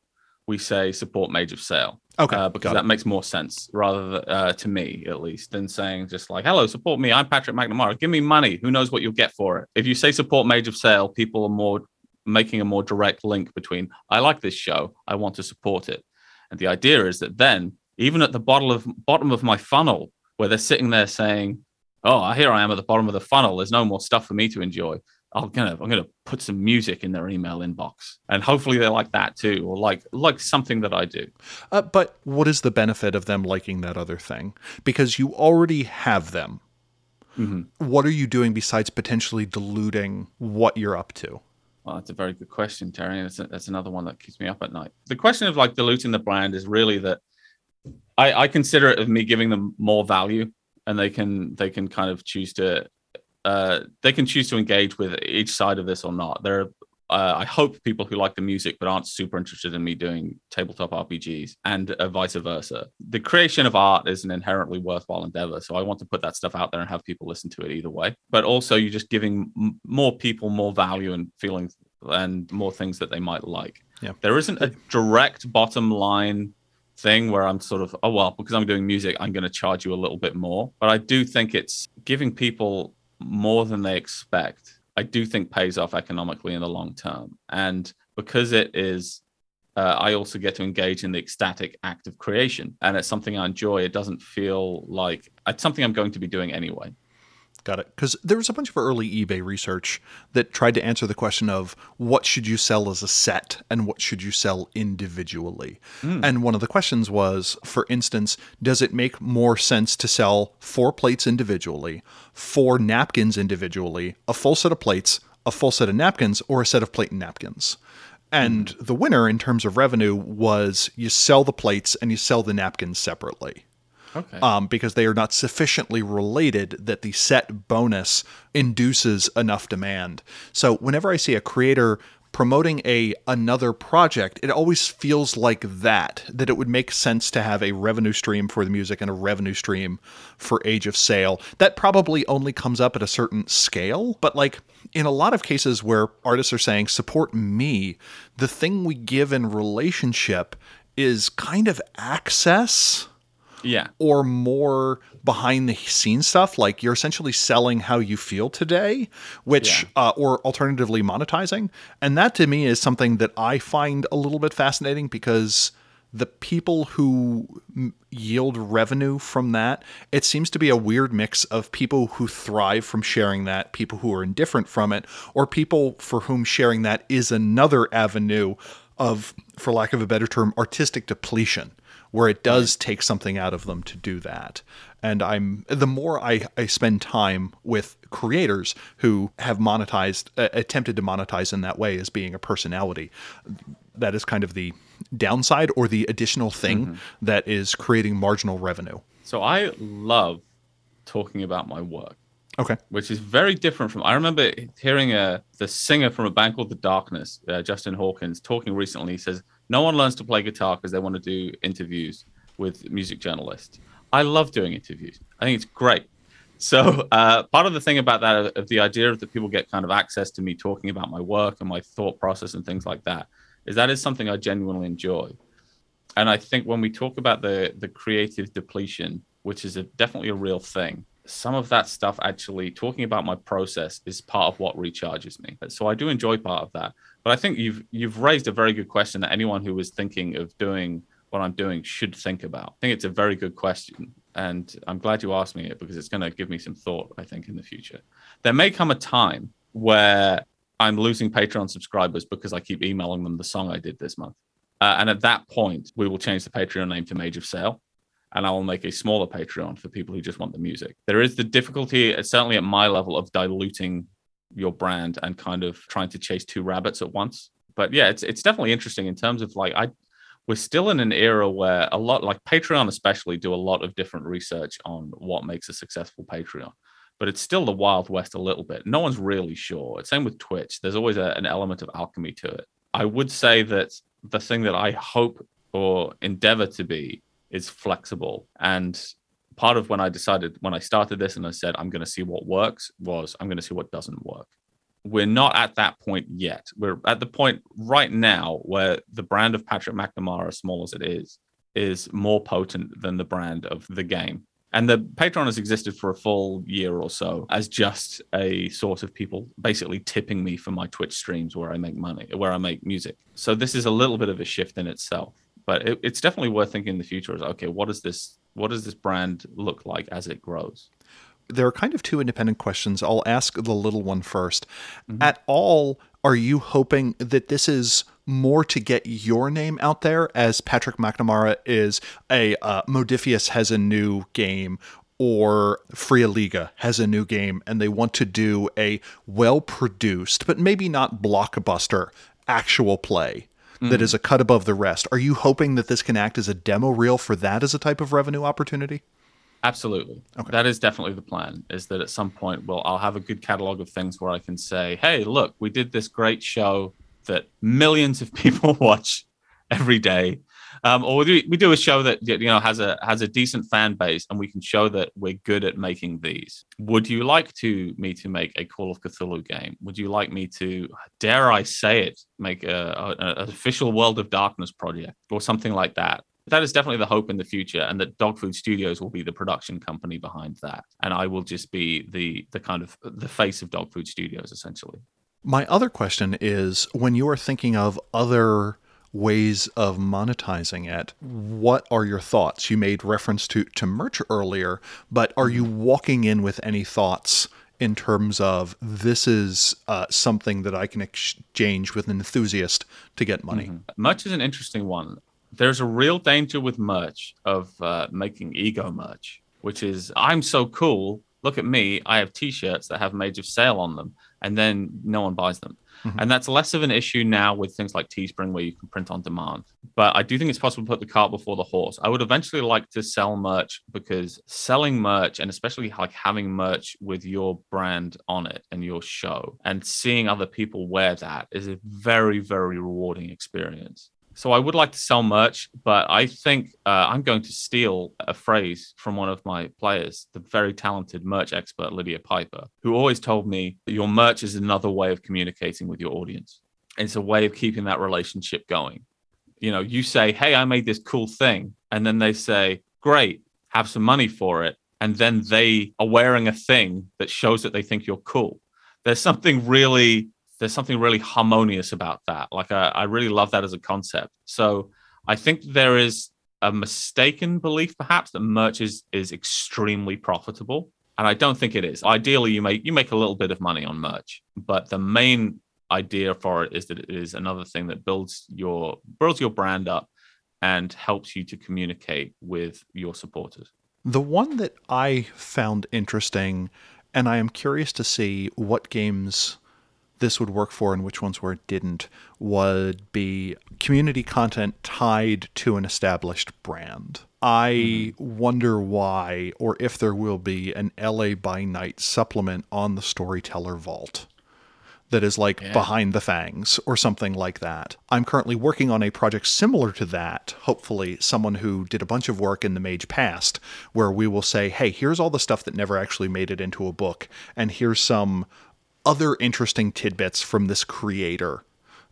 we say support Mage of Sail.
Okay,
uh, because that makes more sense rather than, uh, to me at least than saying just like hello support me i'm patrick mcnamara give me money who knows what you'll get for it if you say support mage of sail people are more making a more direct link between i like this show i want to support it and the idea is that then even at the bottom of bottom of my funnel where they're sitting there saying oh here i am at the bottom of the funnel there's no more stuff for me to enjoy i'm gonna i'm gonna put some music in their email inbox and hopefully they like that too or like like something that i do
Uh, but what is the benefit of them liking that other thing? Because you already have them.
Mhm.
What are you doing besides potentially diluting what you're up to?
Well, that's a very good question, Terry. And that's, that's another one that keeps me up at night. The question of like diluting the brand is really that I, I consider it of me giving them more value and they can they can kind of choose to uh, they can choose to engage with each side of this or not. There are uh, I hope people who like the music but aren't super interested in me doing tabletop RPGs and uh, vice versa. The creation of art is an inherently worthwhile endeavor, so I want to put that stuff out there and have people listen to it either way. But also, you're just giving m- more people more value and feelings and more things that they might like.
Yeah.
There isn't a direct bottom line thing where I'm sort of, oh, well, because I'm doing music, I'm going to charge you a little bit more. But I do think it's giving people more than they expect. I do think pays off economically in the long term. And because it is, uh, I also get to engage in the ecstatic act of creation. And it's something I enjoy. It doesn't feel like it's something I'm going to be doing anyway.
Got it. Because there was a bunch of early eBay research that tried to answer the question of what should you sell as a set and what should you sell individually. Hmm. And one of the questions was, for instance, does it make more sense to sell four plates individually, four napkins individually, a full set of plates, a full set of napkins, or a set of plate and napkins? And hmm. the winner in terms of revenue was you sell the plates and you sell the napkins separately
Okay.
um, because they are not sufficiently related that the set bonus induces enough demand. So whenever I see a creator promoting a another project, it always feels like that that it would make sense to have a revenue stream for the music and a revenue stream for Age of Sail. That probably only comes up at a certain scale, but like in a lot of cases where artists are saying support me, the thing we give in relationship is kind of access
yeah.
or more behind the scenes stuff like you're essentially selling how you feel today which
Yeah.
uh, or alternatively monetizing and that to me is something that i find a little bit fascinating because the people who m- yield revenue from that it seems to be a weird mix of people who thrive from sharing that people who are indifferent from it or people for whom sharing that is another avenue of for lack of a better term artistic depletion where it does take something out of them to do that. and I'm the more I, I spend time with creators who have monetized, uh, attempted to monetize in that way as being a personality. That is kind of the downside or the additional thing mm-hmm. that is creating marginal revenue.
So I love talking about my work.
Okay.
Which is very different from. I remember hearing a uh, the singer from a band called The Darkness, uh, Justin Hawkins, talking recently. He says no one learns to play guitar because they want to do interviews with music journalists. I love doing interviews. I think it's great. So uh, part of the thing about that, of the idea of that people get kind of access to me talking about my work and my thought process and things like that, is that is something I genuinely enjoy. And I think when we talk about the the creative depletion, which is a, definitely a real thing, some of that stuff actually talking about my process is part of what recharges me. So I do enjoy part of that. But I think you've you've raised a very good question that anyone who is thinking of doing what I'm doing should think about. I think it's a very good question. And I'm glad you asked me it because it's going to give me some thought, I think, in the future. There may come a time where I'm losing Patreon subscribers because I keep emailing them the song I did this month. Uh, and at that point, we will change the Patreon name to Mage of Sail and I will make a smaller Patreon for people who just want the music. There is the difficulty, uh, certainly at my level, of diluting your brand and kind of trying to chase two rabbits at once. But yeah, it's it's definitely interesting in terms of like I we're still in an era where a lot like Patreon especially do a lot of different research on what makes a successful Patreon. But it's still the wild west a little bit. No one's really sure. It's Same with Twitch. There's always a, an element of alchemy to it. I would say that the thing that I hope or endeavor to be is flexible. And part of when I decided when I started this and I said I'm going to see what works was I'm going to see what doesn't work. We're not at that point yet. We're at the point right now where the brand of Patrick McNamara, as small as it is, is more potent than the brand of the game. And the Patreon has existed for a full year or so as just a source of people basically tipping me for my Twitch streams where I make money, where I make music. So this is a little bit of a shift in itself but it, it's definitely worth thinking in the future is okay what does this what does this brand look like as it grows
there are kind of two independent questions i'll ask the little one first. mm-hmm. at all are you hoping that this is more to get your name out there as patrick mcnamara is a uh, Modiphius has a new game or Fria Liga has a new game and they want to do a well produced, but maybe not blockbuster actual play mm. that is a cut above the rest. Are you hoping that this can act as a demo reel for that as a type of revenue opportunity?
Absolutely. Okay. That is definitely the plan. Is that at some point, well, I'll have a good catalog of things where I can say, "Hey, look, we did this great show that millions of people watch every day um, or we do, we do a show that you know has a has a decent fan base, and we can show that we're good at making these. Would you like to me to make a Call of Cthulhu game? Would you like me to, dare I say it, make a, a, an official World of Darkness project or something like that? that is definitely the hope in the future and that dogfood studios will be the production company behind that and i will just be the the kind of the face of dogfood studios essentially
my other question is when you are thinking of other ways of monetizing it. What are your thoughts? You made reference to, to merch earlier, but are you walking in with any thoughts in terms of this is uh, something that I can exchange with an enthusiast to get money?
Mm-hmm. Merch is an interesting one. There's a real danger with merch of uh, making ego merch, which is I'm so cool. Look at me. I have t shirts that have Mage of Sail on them, and then no one buys them. Mm-hmm. And that's less of an issue now with things like Teespring where you can print on demand. But I do think it's possible to put the cart before the horse. I would eventually like to sell merch because selling merch and especially like having merch with your brand on it and your show and seeing other people wear that is a very, very rewarding experience. So I would like to sell merch, but I think uh, I'm going to steal a phrase from one of my players, the very talented merch expert Lydia Piper, who always told me that your merch is another way of communicating with your audience. It's a way of keeping that relationship going. You know, you say, "Hey, I made this cool thing," and then they say, "Great, have some money for it," and then they are wearing a thing that shows that they think you're cool. There's something really there's something really harmonious about that. Like I, I really love that as a concept. So I think there is a mistaken belief perhaps that merch is is extremely profitable and i don't think it is ideally you make you make a little bit of money on merch but the main idea for it is that it is another thing that builds your builds your brand up and helps you to communicate with your supporters
The one that I found interesting, and I am curious to see what games this would work for and which ones where it didn't, would be community content tied to an established brand. I mm-hmm. wonder why, or if there will be an LA by Night supplement on the Storyteller Vault that is like yeah. behind the fangs or something like that. I'm currently working on a project similar to that. Hopefully, someone who did a bunch of work in the Mage past, where we will say, hey, here's all the stuff that never actually made it into a book, and here's some other interesting tidbits from this creator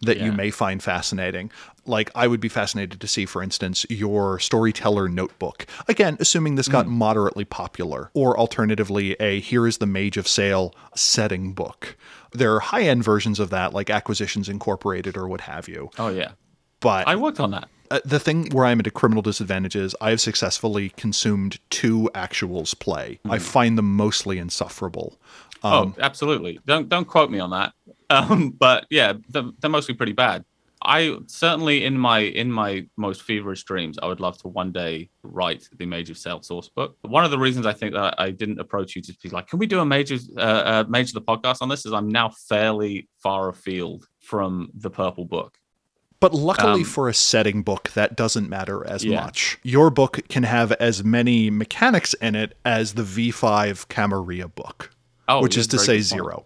that yeah. you may find fascinating. Like, I would be fascinated to see, for instance, your storyteller notebook. Again, assuming this got mm. moderately popular, or alternatively, a Here is the Mage of Sail setting book. There are high end versions of that, like Acquisitions Incorporated or what have you.
Oh, yeah.
But
I worked on that.
Uh, the thing where I'm at a criminal disadvantage is I have successfully consumed two actuals play. Mm. I hmm. find them mostly insufferable.
Um, oh, absolutely. Don't don't quote me on that. Um, but yeah, they're, they're mostly pretty bad. I certainly in my in my most feverish dreams, I would love to one day write the Mage of Sail source book. One of the reasons I think that I didn't approach you to be like, can we do a major uh, uh, Mage the podcast on this? Is I'm now fairly far afield from the purple book.
But luckily um, for a setting book, that doesn't matter as yeah. much. Your book can have as many mechanics in it as the V5 Camarilla book, oh, which is to say zero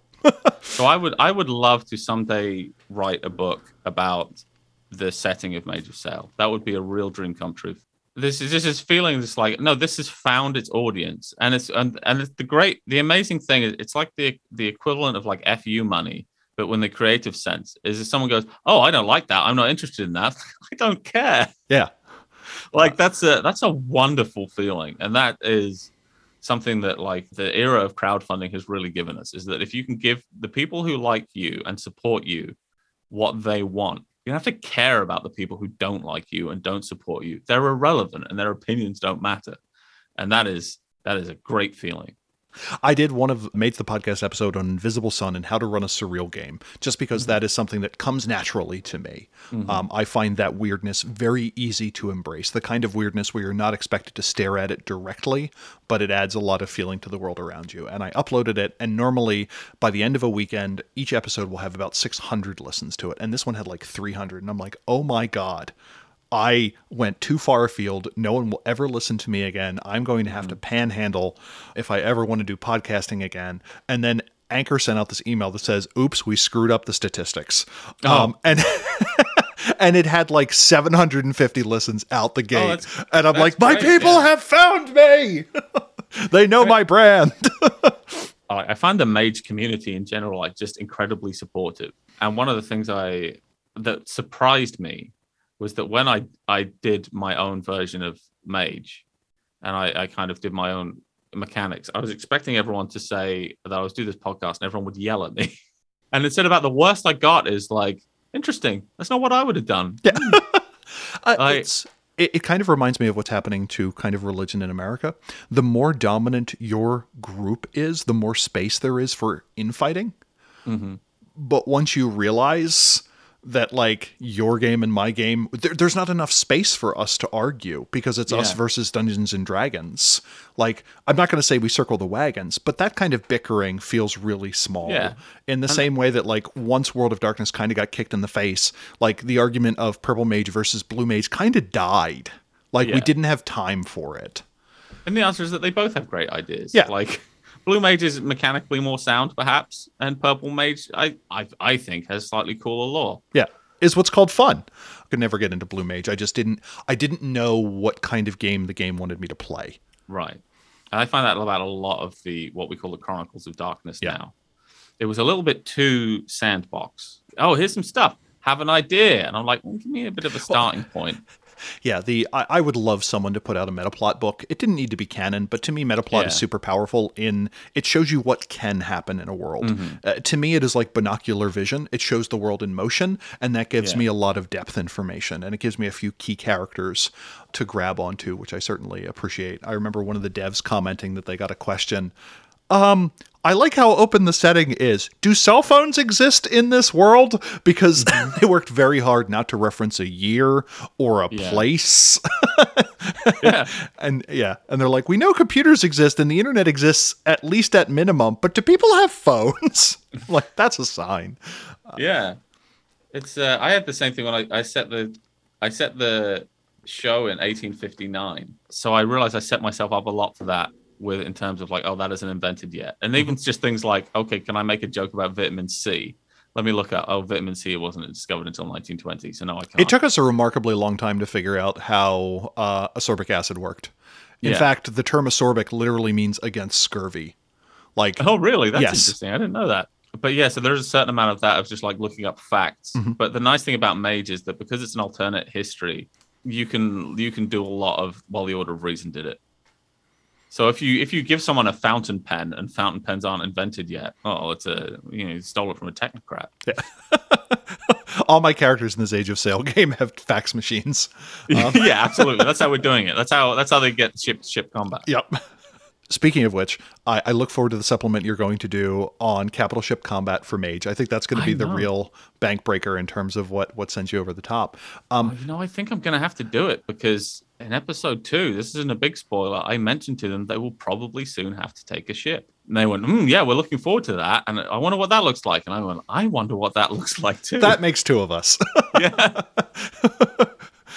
so I would I would love to someday write a book about the setting of Mage of Sail. That would be a real dream come true. This is this feeling This like no, this has found its audience, and it's and and it's the great the amazing thing is it's like the the equivalent of like fu money, but when the creative sense is if someone goes, oh, I don't like that, I'm not interested in that, I don't care.
Yeah,
like that's a that's a wonderful feeling, and that is something that like the era of crowdfunding has really given us is that if you can give the people who like you and support you what they want you don't have to care about the people who don't like you and don't support you. They're irrelevant and their opinions don't matter. And that is that is a great feeling
I did one of Mage the podcast episode on Invisible Sun and how to run a surreal game, just because mm-hmm. that is something that comes naturally to me. Mm-hmm. Um, I find that weirdness very easy to embrace, the kind of weirdness where you're not expected to stare at it directly, but it adds a lot of feeling to the world around you. And I uploaded it, and normally by the end of a weekend, each episode will have about 600 listens to it, and this one had like 300, and I'm like, oh my god. I went too far afield. No one will ever listen to me again. I'm going to have to mm. panhandle if I ever want to do podcasting again. And then Anchor sent out this email that says, "Oops, we screwed up the statistics." Oh. Um, and and it had like 750 listens out the oh, gate. Oh, and I'm like, "My people yeah. have found me. they know my brand."
I find the mage community in general like just incredibly supportive. And one of the things I that surprised me was that when I I did my own version of Mage, and I, I kind of did my own mechanics, I was expecting everyone to say that I was do this podcast, and everyone would yell at me. and instead, about the worst I got is like, interesting. That's not what I would have done.
Yeah. uh, I, it's it, it, kind of reminds me of what's happening to kind of religion in America. The more dominant your group is, the more space there is for infighting. Mm-hmm. But once you realize that like your game and my game there, there's not enough space for us to argue because it's yeah. us versus dungeons and dragons like i'm not going to say we circle the wagons but that kind of bickering feels really small yeah. in the I'm, same way that like once world of darkness kind of got kicked in the face like the argument of purple mage versus blue mage kind of died like yeah. we didn't have time for it
and the answer is that they both have great ideas yeah like Blue Mage is mechanically more sound, perhaps, and Purple Mage, I, I, I think, has slightly cooler lore.
Yeah, is what's called fun. I could never get into Blue Mage. I just didn't. I didn't know what kind of game the game wanted me to play.
Right, and I find that about a lot of the what we call the Chronicles of Darkness yeah. now. It was a little bit too sandbox. Oh, here's some stuff. Have an idea, and I'm like, well, give me a bit of a starting well, point
yeah, the I, I, would love someone to put out a metaplot book. It didn't need to be canon, but to me, metaplot yeah. is super powerful. In it shows you what can happen in a world. Mm-hmm. Uh, to me, it is like binocular vision. It shows the world in motion, and that gives yeah. me a lot of depth information, and it gives me a few key characters to grab onto, which I certainly appreciate. I remember one of the devs commenting that they got a question. Um, I like how open the setting is. Do cell phones exist in this world? Because mm-hmm. they worked very hard not to reference a year or a yeah. place.
Yeah.
and yeah, and they're like, we know computers exist and the internet exists at least at minimum, but do people have phones? like that's a sign.
yeah it's uh, i had the same thing when I, I set the i set the show in 1859 so i realized i set myself up a lot for that with in terms of like oh that isn't invented yet and even just things like okay can i make a joke about vitamin c let me look at oh vitamin c wasn't discovered until 1920 so no i can't
It took us a remarkably long time to figure out how uh, ascorbic acid worked. In
Yeah.
fact, the term ascorbic literally means against scurvy. Like,
Oh, really? That's
Yes.
interesting. I didn't know that. But yeah, so there's a certain amount of that of just like looking up facts.
Mhm.
But the nice thing about Mage is that because it's an alternate history, you can you can do a lot of well, the Order of Reason did it. So if you if you give someone a fountain pen and fountain pens aren't invented yet, oh, it's a you know you stole it from a technocrat. Yeah.
all my characters in this Age of Sail game have fax machines.
Um, yeah, absolutely. That's how we're doing it. That's how that's how they get ship ship combat.
Yep. Speaking of which, I, I look forward to the supplement you're going to do on capital ship combat for Mage. I think that's going to be the real bank breaker in terms of what what sends you over the top. Um,
Oh, you know, I think I'm going to have to do it because in episode two, this isn't a big spoiler. I mentioned to them they will probably soon have to take a ship. And they went, mm, "Yeah, we're looking forward to that." And I wonder what that looks like. And I went, "I wonder what that looks like too."
that makes two of us.
yeah.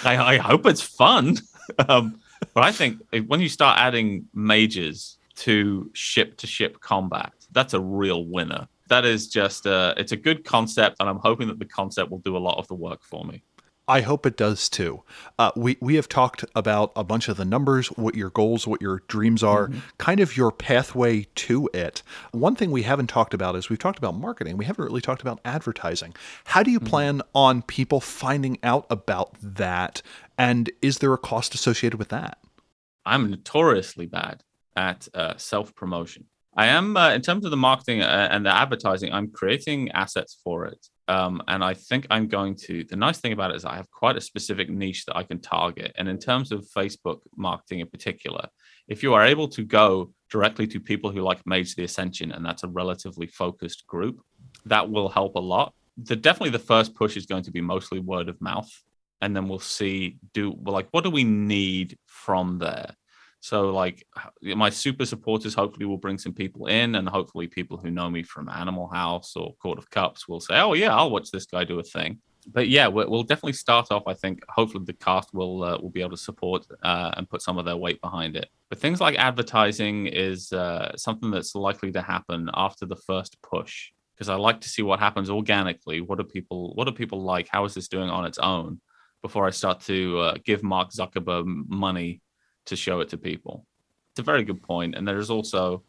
I, I hope it's fun. Um, but I think when you start adding mages to ship to ship combat, that's a real winner. That is just a, it's a good concept, and I'm hoping that the concept will do a lot of the work for me.
I hope it does too. Uh, we we have talked about a bunch of the numbers, what your goals, what your dreams are, kind of your pathway to it. One thing we haven't talked about is we've talked about marketing. We haven't really talked about advertising. How do you plan on people finding out about that? And is there a cost associated with that?
I'm notoriously bad at uh, self promotion. I am, uh, in terms of the marketing uh, and the advertising, I'm creating assets for it. Um, and I think I'm going to. The nice thing about it is I have quite a specific niche that I can target. And in terms of Facebook marketing in particular, if you are able to go directly to people who like Mage the Ascension, and that's a relatively focused group, that will help a lot. The definitely the first push is going to be mostly word of mouth, and then we'll see do well, like what do we need from there. So like my super supporters hopefully will bring some people in, and hopefully people who know me from Animal House or Court of Cups will say, "Oh yeah, I'll watch this guy do a thing." But yeah, we'll, definitely start off. I think hopefully the cast will uh, will be able to support uh, and put some of their weight behind it. But things like advertising is uh, something that's likely to happen after the first push because I like to see what happens organically. What do people What do people like? How is this doing on its own? Before I start to uh, give Mark Zuckerberg money to show it to people. It's a very good point. And there's also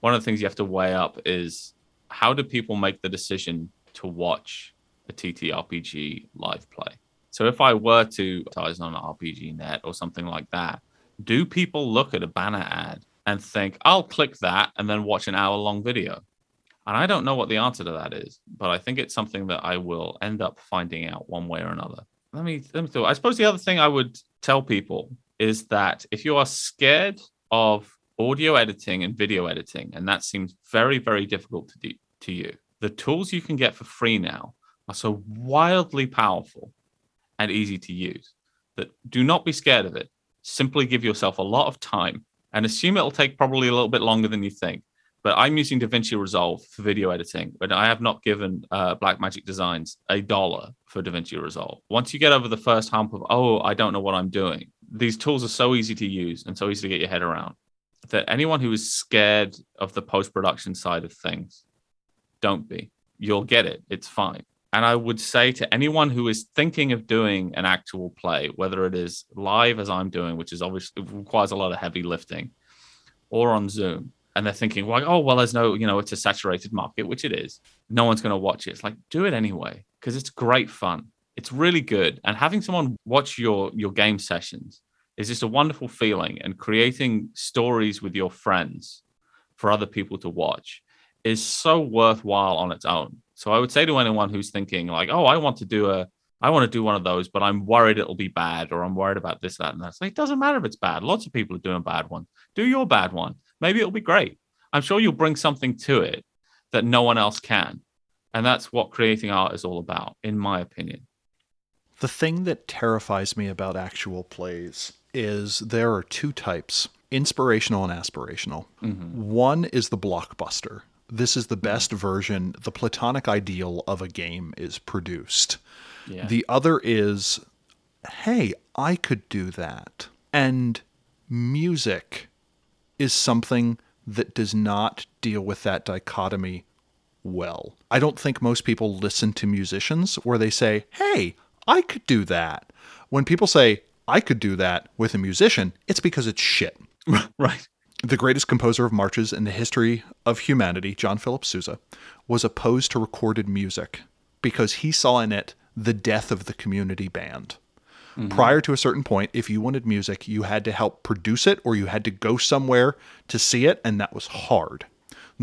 one of the things you have to weigh up is how do people make the decision to watch a TTRPG live play? So if I were to advertise on RPG Net or something like that, do people look at a banner ad and think, I'll click that and then watch an hour long video? And I don't know what the answer to that is, but I think it's something that I will end up finding out one way or another. Let me let me thought. I suppose the other thing I would tell people is that if you are scared of audio editing and video editing, and that seems very, very difficult to do to you, the tools you can get for free now are so wildly powerful and easy to use that do not be scared of it. Simply give yourself a lot of time and assume it'll take probably a little bit longer than you think. But I'm using DaVinci Resolve for video editing, but I have not given uh, Blackmagic Designs a dollar for DaVinci Resolve. Once you get over the first hump of, oh, I don't know what I'm doing, these tools are so easy to use and so easy to get your head around that anyone who is scared of the post production side of things, don't be. You'll get it. It's fine. And I would say to anyone who is thinking of doing an actual play, whether it is live as I'm doing, which is obviously requires a lot of heavy lifting, or on Zoom, and they're thinking, like, oh, well, there's no, you know, it's a saturated market, which it is. No one's going to watch it. It's like, do it anyway, because it's great fun. It's really good. And having someone watch your your game sessions is just a wonderful feeling. And creating stories with your friends for other people to watch is so worthwhile on its own. So I would say to anyone who's thinking, like, oh, I want to do a I want to do one of those, but I'm worried it'll be bad, or I'm worried about this, that, and that. Like, it doesn't matter if it's bad. Lots of people are doing bad ones. Do your bad one. Maybe it'll be great. I'm sure you'll bring something to it that no one else can. And that's what creating art is all about, in my opinion.
The thing that terrifies me about actual plays is there are two types inspirational and aspirational. Mm-hmm. One is the blockbuster. This is the best version, the platonic ideal of a game is produced.
Yeah.
The other is, hey, I could do that. And music is something that does not deal with that dichotomy well. I don't think most people listen to musicians where they say, hey, I could do that. When people say, I could do that with a musician, it's because it's shit.
right.
The greatest composer of marches in the history of humanity, John Philip Sousa, was opposed to recorded music because he saw in it the death of the community band. Mm-hmm. Prior to a certain point, if you wanted music, you had to help produce it or you had to go somewhere to see it, and that was hard.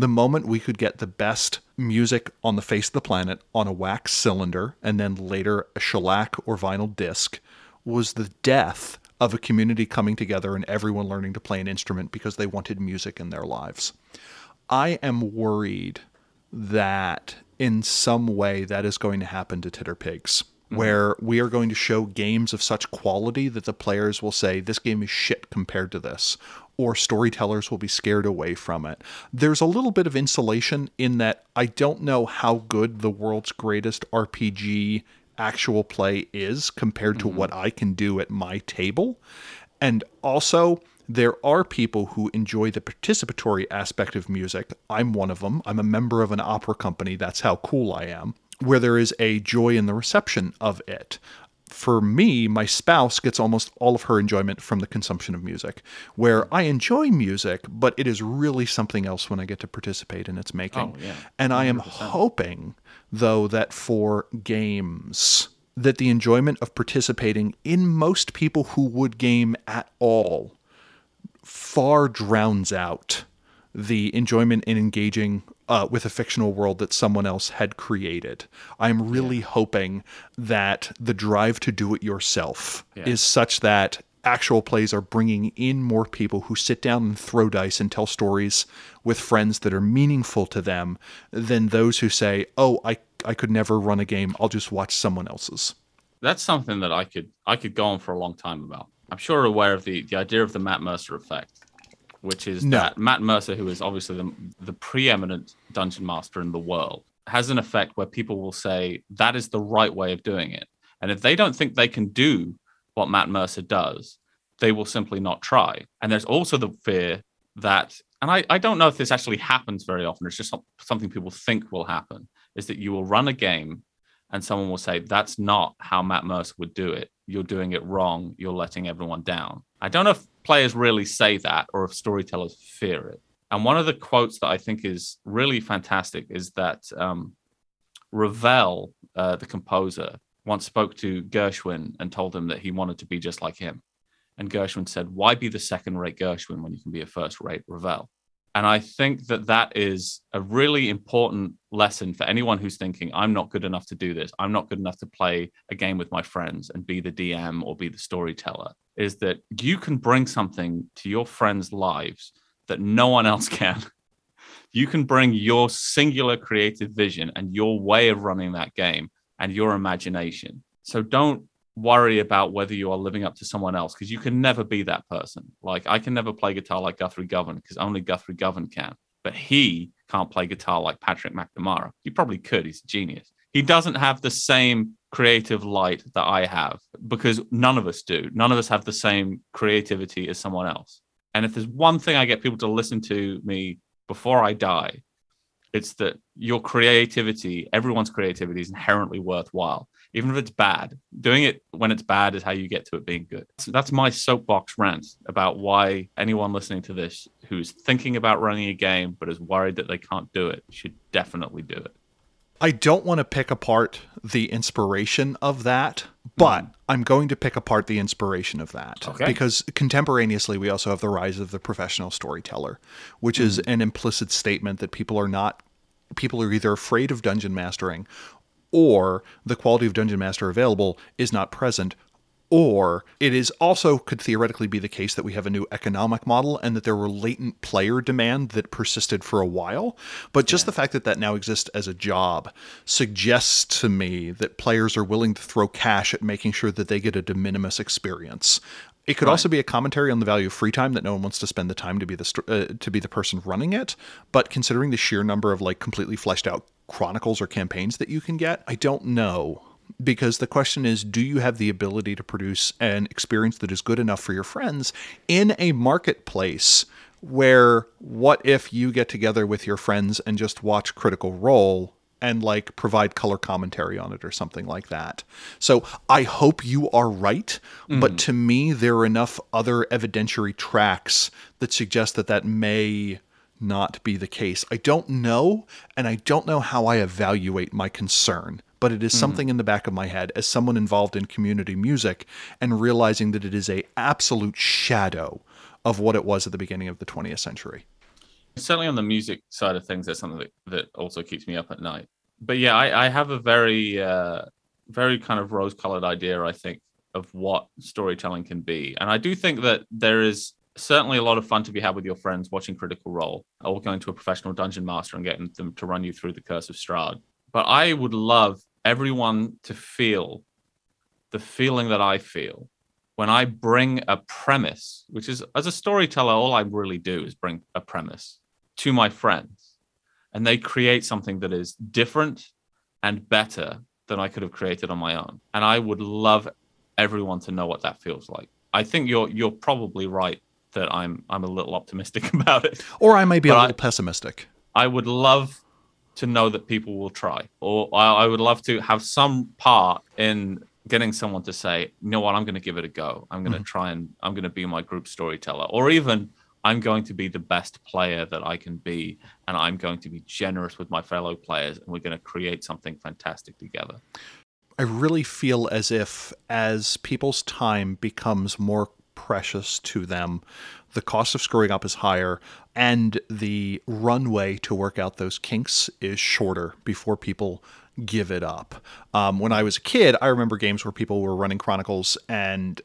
The moment we could get the best music on the face of the planet on a wax cylinder and then later a shellac or vinyl disc was the death of a community coming together and everyone learning to play an instrument because they wanted music in their lives. I am worried that in some way that is going to happen to Titter Pigs, mm-hmm. where we are going to show games of such quality that the players will say, This game is shit compared to this, or storytellers will be scared away from it. There's a little bit of insulation in that I don't know how good the world's greatest RPG actual play is compared to mm-hmm. what I can do at my table. And also, there are people who enjoy the participatory aspect of music. I'm one of them. I'm a member of an opera company. That's how cool I am, where there is a joy in the reception of it. For me, my spouse gets almost all of her enjoyment from the consumption of music, where I enjoy music, but it is really something else when I get to participate in its making.
Oh, yeah.
And I am hoping, though, that for games, that the enjoyment of participating in most people who would game at all far drowns out the enjoyment in engaging uh, with a fictional world that someone else had created. I'm really hoping that the drive to do it yourself
Yeah.
is such that actual plays are bringing in more people who sit down and throw dice and tell stories with friends that are meaningful to them than those who say, "Oh, I I could never run a game. I'll just watch someone else's."
That's something that I could I could go on for a long time about. I'm sure aware of the the idea of the Matt Mercer effect, which is
No.
that Matt Mercer, who is obviously the, the preeminent dungeon master in the world, has an effect where people will say that is the right way of doing it, and if they don't think they can do what Matt Mercer does, they will simply not try. And there's also the fear that, and I, I don't know if this actually happens very often. It's just something people think will happen. Is that you will run a game and someone will say that's not how Matt Mercer would do it. You're doing it wrong. You're letting everyone down. I don't know if players really say that or if storytellers fear it. And one of the quotes that I think is really fantastic is that um, Ravel, uh, the composer, once spoke to Gershwin and told him that he wanted to be just like him. And Gershwin said, "Why be the second-rate Gershwin when you can be a first-rate Ravel?" And I think that that is a really important lesson for anyone who's thinking, I'm not good enough to do this. I'm not good enough to play a game with my friends and be the DM or be the storyteller. Is that you can bring something to your friends' lives that no one else can. You can bring your singular creative vision and your way of running that game and your imagination. So don't worry about whether you are living up to someone else because you can never be that person. Like I can never play guitar like Guthrie Govan because only Guthrie Govan can, but he can't play guitar like Patrick McNamara. He probably could. He's a genius. He doesn't have the same creative light that I have because none of us do. None of us have the same creativity as someone else. And if there's one thing I get people to listen to me before I die, it's that your creativity, everyone's creativity is inherently worthwhile, even if it's bad. Doing it when it's bad is how you get to it being good. So that's my soapbox rant about why anyone listening to this who's thinking about running a game but is worried that they can't do it should definitely do it.
I don't want to pick apart the inspiration of that, but mm. I'm going to pick apart the inspiration of that.
Okay.
Because contemporaneously, we also have the rise of the professional storyteller, which is mm. an implicit statement that people are not, people are either afraid of dungeon mastering or the quality of dungeon master available is not present. Or it is also could theoretically be the case that we have a new economic model and that there were latent player demand that persisted for a while. But just the fact that that now exists as a job suggests to me that players are willing to throw cash at making sure that they get a de minimis experience. It could
Right.
also be a commentary on the value of free time that no one wants to spend the time to be the st- uh, to be the person running it. But considering the sheer number of like completely fleshed out chronicles or campaigns that you can get, I don't know. Because the question is, do you have the ability to produce an experience that is good enough for your friends in a marketplace where what if you get together with your friends and just watch Critical Role and like provide color commentary on it or something like that. So I hope you are right, but mm-hmm. to me there are enough other evidentiary tracks that suggest that that may not be the case. I don't know and I don't know how I evaluate my concern, but it is something in the back of my head as someone involved in community music and realizing that it is a absolute shadow of what it was at the beginning of the 20th century.
certainly on the music side of things, that's something that, that also keeps me up at night. But yeah, I, I have a very, uh, very kind of rose-colored idea, I think, of what storytelling can be, and I do think that there is certainly a lot of fun to be had with your friends watching Critical Role or going to a professional dungeon master and getting them to run you through the Curse of Strahd. But I would love everyone to feel the feeling that I feel when I bring a premise, which is as a storyteller, all I really do is bring a premise to my friends, and they create something that is different and better than I could have created on my own. And I would love everyone to know what that feels like. I think you're you're probably right that I'm I'm a little optimistic about it.
Or I may be a
But I-
little pessimistic.
I would love to know that people will try, or I, I would love to have some part in getting someone to say, you know what, I'm going to give it a go. I'm going to mm-hmm. try and I'm going to be my group storyteller, or even I'm going to be the best player that I can be, and I'm going to be generous with my fellow players, and we're going to create something fantastic together.
I really feel as if as people's time becomes more precious to them, the cost of screwing up is higher and the runway to work out those kinks is shorter before people give it up. Um, when I was a kid, I remember games where people were running Chronicles and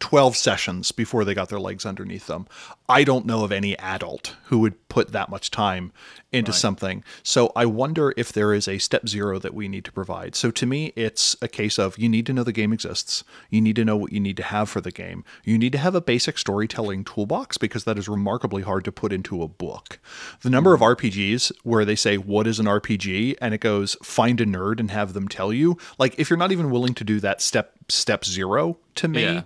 12 sessions before they got their legs underneath them. I don't know of any adult who would put that much time into something. So I wonder if there is a step zero that we need to provide. So to me, it's a case of you need to know the game exists. You need to know what you need to have for the game. You need to have a basic storytelling toolbox because that is remarkably hard to put into a book. The number of hmm. RPGs where they say, What is an RPG? and it goes, Find a nerd and have them tell you. Like, if you're not even willing to do that step, step zero to me.
Yeah.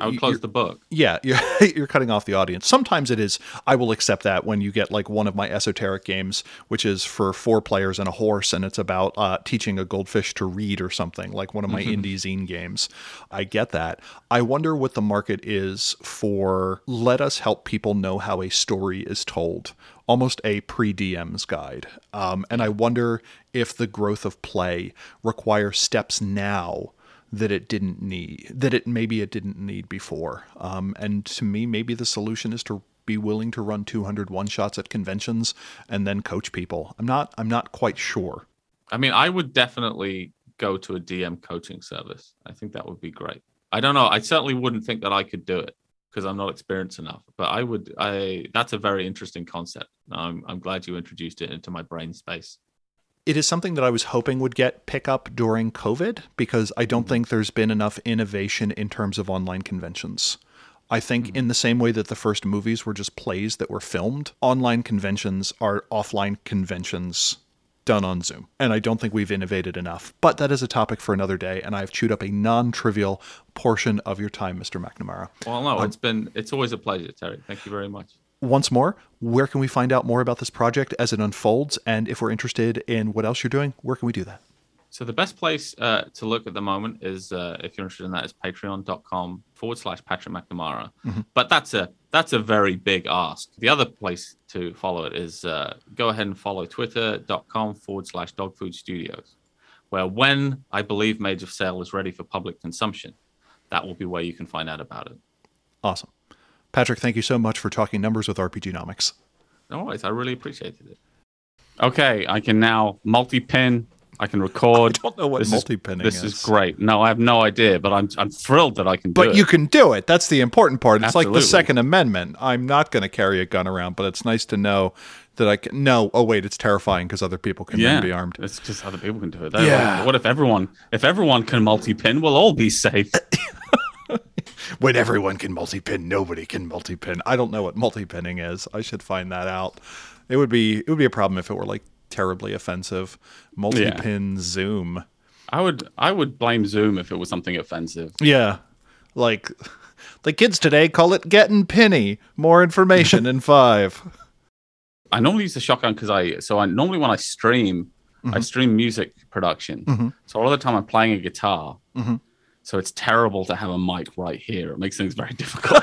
I would close the book.
Yeah, you're, you're cutting off the audience. Sometimes it is, I will accept that when you get like one of my esoteric games, which is for four players and a horse, and it's about uh, teaching a goldfish to read or something, like one of my indie zine games. I get that. I wonder what the market is for let us help people know how a story is told. Almost a pre DM's guide. Um, and I wonder if the growth of play requires steps now that it didn't need that it maybe it didn't need before um, and to me maybe the solution is to be willing to run 200 one shots at conventions and then coach people i'm not i'm not quite sure
I mean, I would definitely go to a DM coaching service. I think that would be great. I don't know. I certainly wouldn't think that I could do it because I'm not experienced enough. But I would. I that's a very interesting concept. I'm I'm glad you introduced it into my brain space.
It is something that I was hoping would get pickup during COVID because I don't mm-hmm. think there's been enough innovation in terms of online conventions. I think, mm-hmm. in the same way that the first movies were just plays that were filmed, online conventions are offline conventions done on Zoom. And I don't think we've innovated enough. But that is a topic for another day, and I've chewed up a non trivial portion of your time, Mr. McNamara.
Well, no, um, it's been it's always a pleasure, Terry. Thank you very much.
Once more, where can we find out more about this project as it unfolds? And if we're interested in what else you're doing, where can we do that?
So the best place uh, to look at the moment is uh, if you're interested in that is patreon.com forward slash Patrick McNamara. But that's a that's a very big ask. The other place to follow it is uh, go ahead and follow twitter.com forward slash dogfood studios, where when I believe Mage of Sail is ready for public consumption, that will be where you can find out about it.
Awesome. Patrick, thank you so much for talking numbers with RPGNomics.
No worries, I really appreciated it. Okay, I can now multi-pin. I can record.
I don't know what
This is-
multi-pinning
This
is.
is great. No, I have no idea, but I'm I'm thrilled that I can do
But
it.
you can do it. That's the important part. It's like the Second Amendment. I'm not going to carry a gun around, but it's nice to know that I can. No, oh wait, it's terrifying because other people can
yeah,
be armed.
It's just other people can do it. That-
Yeah.
What if everyone if everyone can multi-pin? We'll all be safe.
when everyone can multi-pin, nobody can multi-pin. I don't know what multi-pinning is. I should find that out. It would be it would be a problem if it were like terribly offensive. Multi-pin Zoom.
I would I would blame Zoom if it was something offensive.
Yeah. Like the kids today call it getting penny. More information in 5.
I normally use the shotgun because I so I normally when I stream, I stream music production.
Mhm.
So a lot of the time I'm playing a guitar.
Mhm.
So it's terrible to have a mic right here. It makes things very difficult.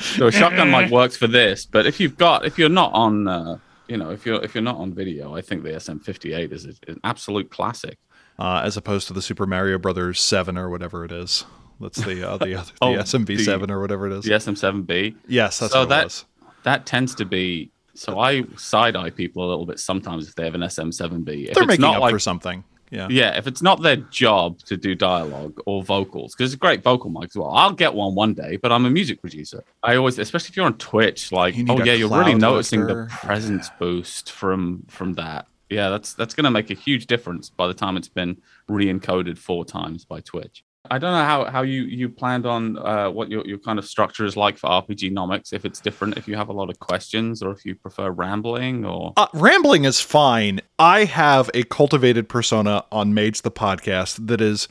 so a shotgun mic works for this, but if you've got if you're not on uh, you know if you're if you're not on video, I think the SM58 is, is an absolute classic.
Uh, as opposed to the Super Mario Brothers 7 or whatever it is. That's the uh, the, other, the
Oh,
SMB7
the-
or whatever it is.
The SM7B.
Yes, that's
So
what
that-
it was.
that tends to be so I side eye people a little bit sometimes if they have an SM7B. If
They're
it's
making
not
up
like
for something. Yeah.
yeah, if it's not their job to do dialogue or vocals, because it's a great vocal mic as well. I'll get one one day, but I'm a music producer. I always, especially if you're on Twitch, like oh yeah, you're really noticing
lifter.
the presence boost from from that. Yeah, that's that's going to make a huge difference by the time it's been re-encoded four times by Twitch. I don't know how, how you, you planned on uh, what your, your kind of structure is like for RPGNomics. If it's different, if you have a lot of questions, or if you prefer rambling, or
Uh, rambling is fine. I have a cultivated persona on Mage the podcast that is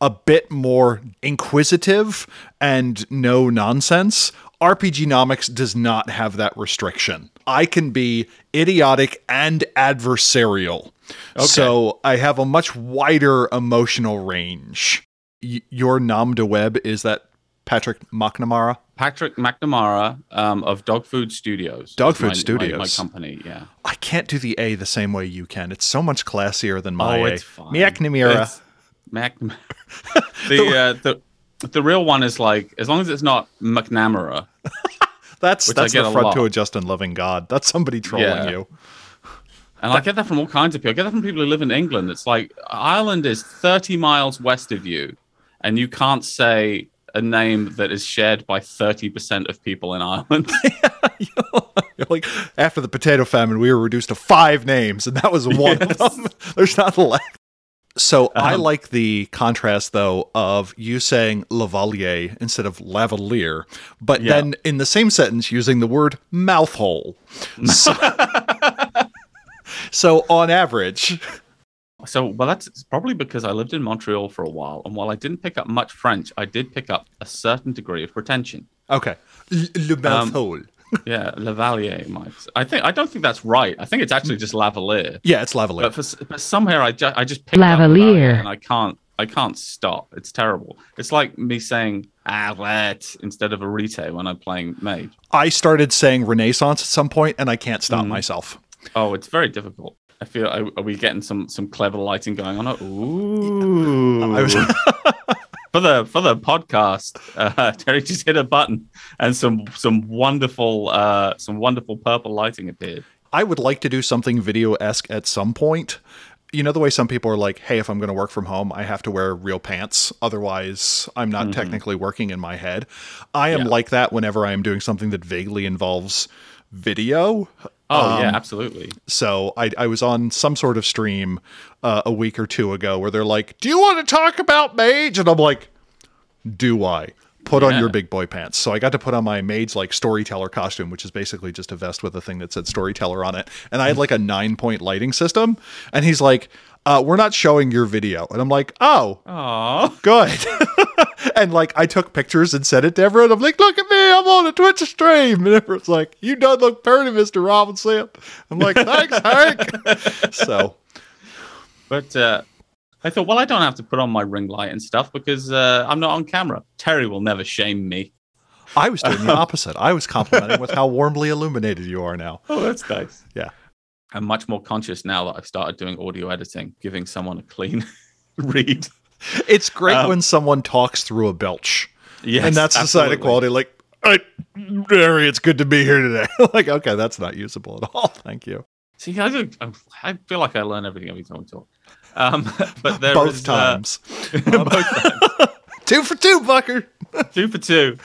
a bit more inquisitive and no nonsense. RPGNomics does not have that restriction. I can be idiotic and adversarial. So I have a much wider emotional range. Y- your nom de web is that Patrick McNamara?
Patrick McNamara um, of Dogfood Studios.
Dog
is my-
Food Studios.
my, my company. Yeah.
I can't do the A the same way you can. It's so much classier than my
oh,
A.
it's fine.
McNamara.
It's- McNamara. the uh, the the real one is like as long as it's not McNamara.
That's that's the
a
front to a Justin loving God. That's somebody trolling
Yeah.
you.
And I get that from all kinds of people. I get that from people who live in England. It's like Ireland is 30 miles west of you, and you can't say a name that is shared by 30% of people in Ireland.
Like after the potato famine, we were reduced to five names, and that was one
Yes.
of them. There's not left. So I
Um,
like the contrast though of you saying Lavalier instead of lavalier, but
Yeah.
then in the same sentence using the word mouthhole. So, so on average,
So, well, that's probably because I lived in Montreal for a while, and while I didn't pick up much French, I did pick up a certain degree of pretension.
okay, L- le
Um. Yeah, Lavalier, mic. I think I don't think that's right. I think it's actually just Lavalier.
yeah, it's lavalier.
But for but somewhere I just I just picked up
Lavalier.
Lavalier, and I can't I can't stop. It's terrible. It's like me saying Arlet instead of Arete when I'm playing Mage.
I started saying Renaissance at some point, and I can't stop
Mhm.
myself.
Oh, it's very difficult. I feel are, are we getting some some clever lighting going on? Ooh.
Was
for the for the podcast, uh, Terry just hit a button and some some wonderful uh, some wonderful purple lighting appeared.
I would like to do something video esque at some point. You know the way some people are like, "Hey, if I'm going to work from home, I have to wear real pants, otherwise I'm not technically working in my head." I am
Yeah.
like that whenever I am doing something that vaguely involves video.
Oh yeah,
Um,
absolutely.
So I, I was on some sort of stream uh, a week or two ago where they're like, "Do you want to talk about Mage?" And I'm like, "Do I?" Put on your big boy pants. So I got to put on my Mage's like storyteller costume, which is basically just a vest with a thing that said storyteller on it. And I had like a nine point lighting system. And he's like, uh, "We're not showing your video." And I'm like, "Oh,
Oh,
good." and like I took pictures and sent it to everyone. I'm like, look at me, I'm on a Twitch stream. And everyone's like, you done look pretty, Mr. Robinson. I'm like, thanks, Hank. so
but uh, I thought, well, I don't have to put on my ring light and stuff because uh, I'm not on camera. Terry will never shame me.
I was doing the opposite. I was complimenting with how warmly illuminated you are now.
Oh, that's nice.
Yeah.
I'm much more conscious now that I've started doing audio editing, giving someone a clean read.
It's great
Um,
when someone talks through a belch.
Yes,
and that's the sign of quality. Like, I, Harry, it's good to be here today. like, okay, that's not usable at all. Thank you.
See, I, do, I feel like I learn everything every time we talk. Um, but there
Both
is, uh,
times.
both times.
two for two, Bucker.
two for two.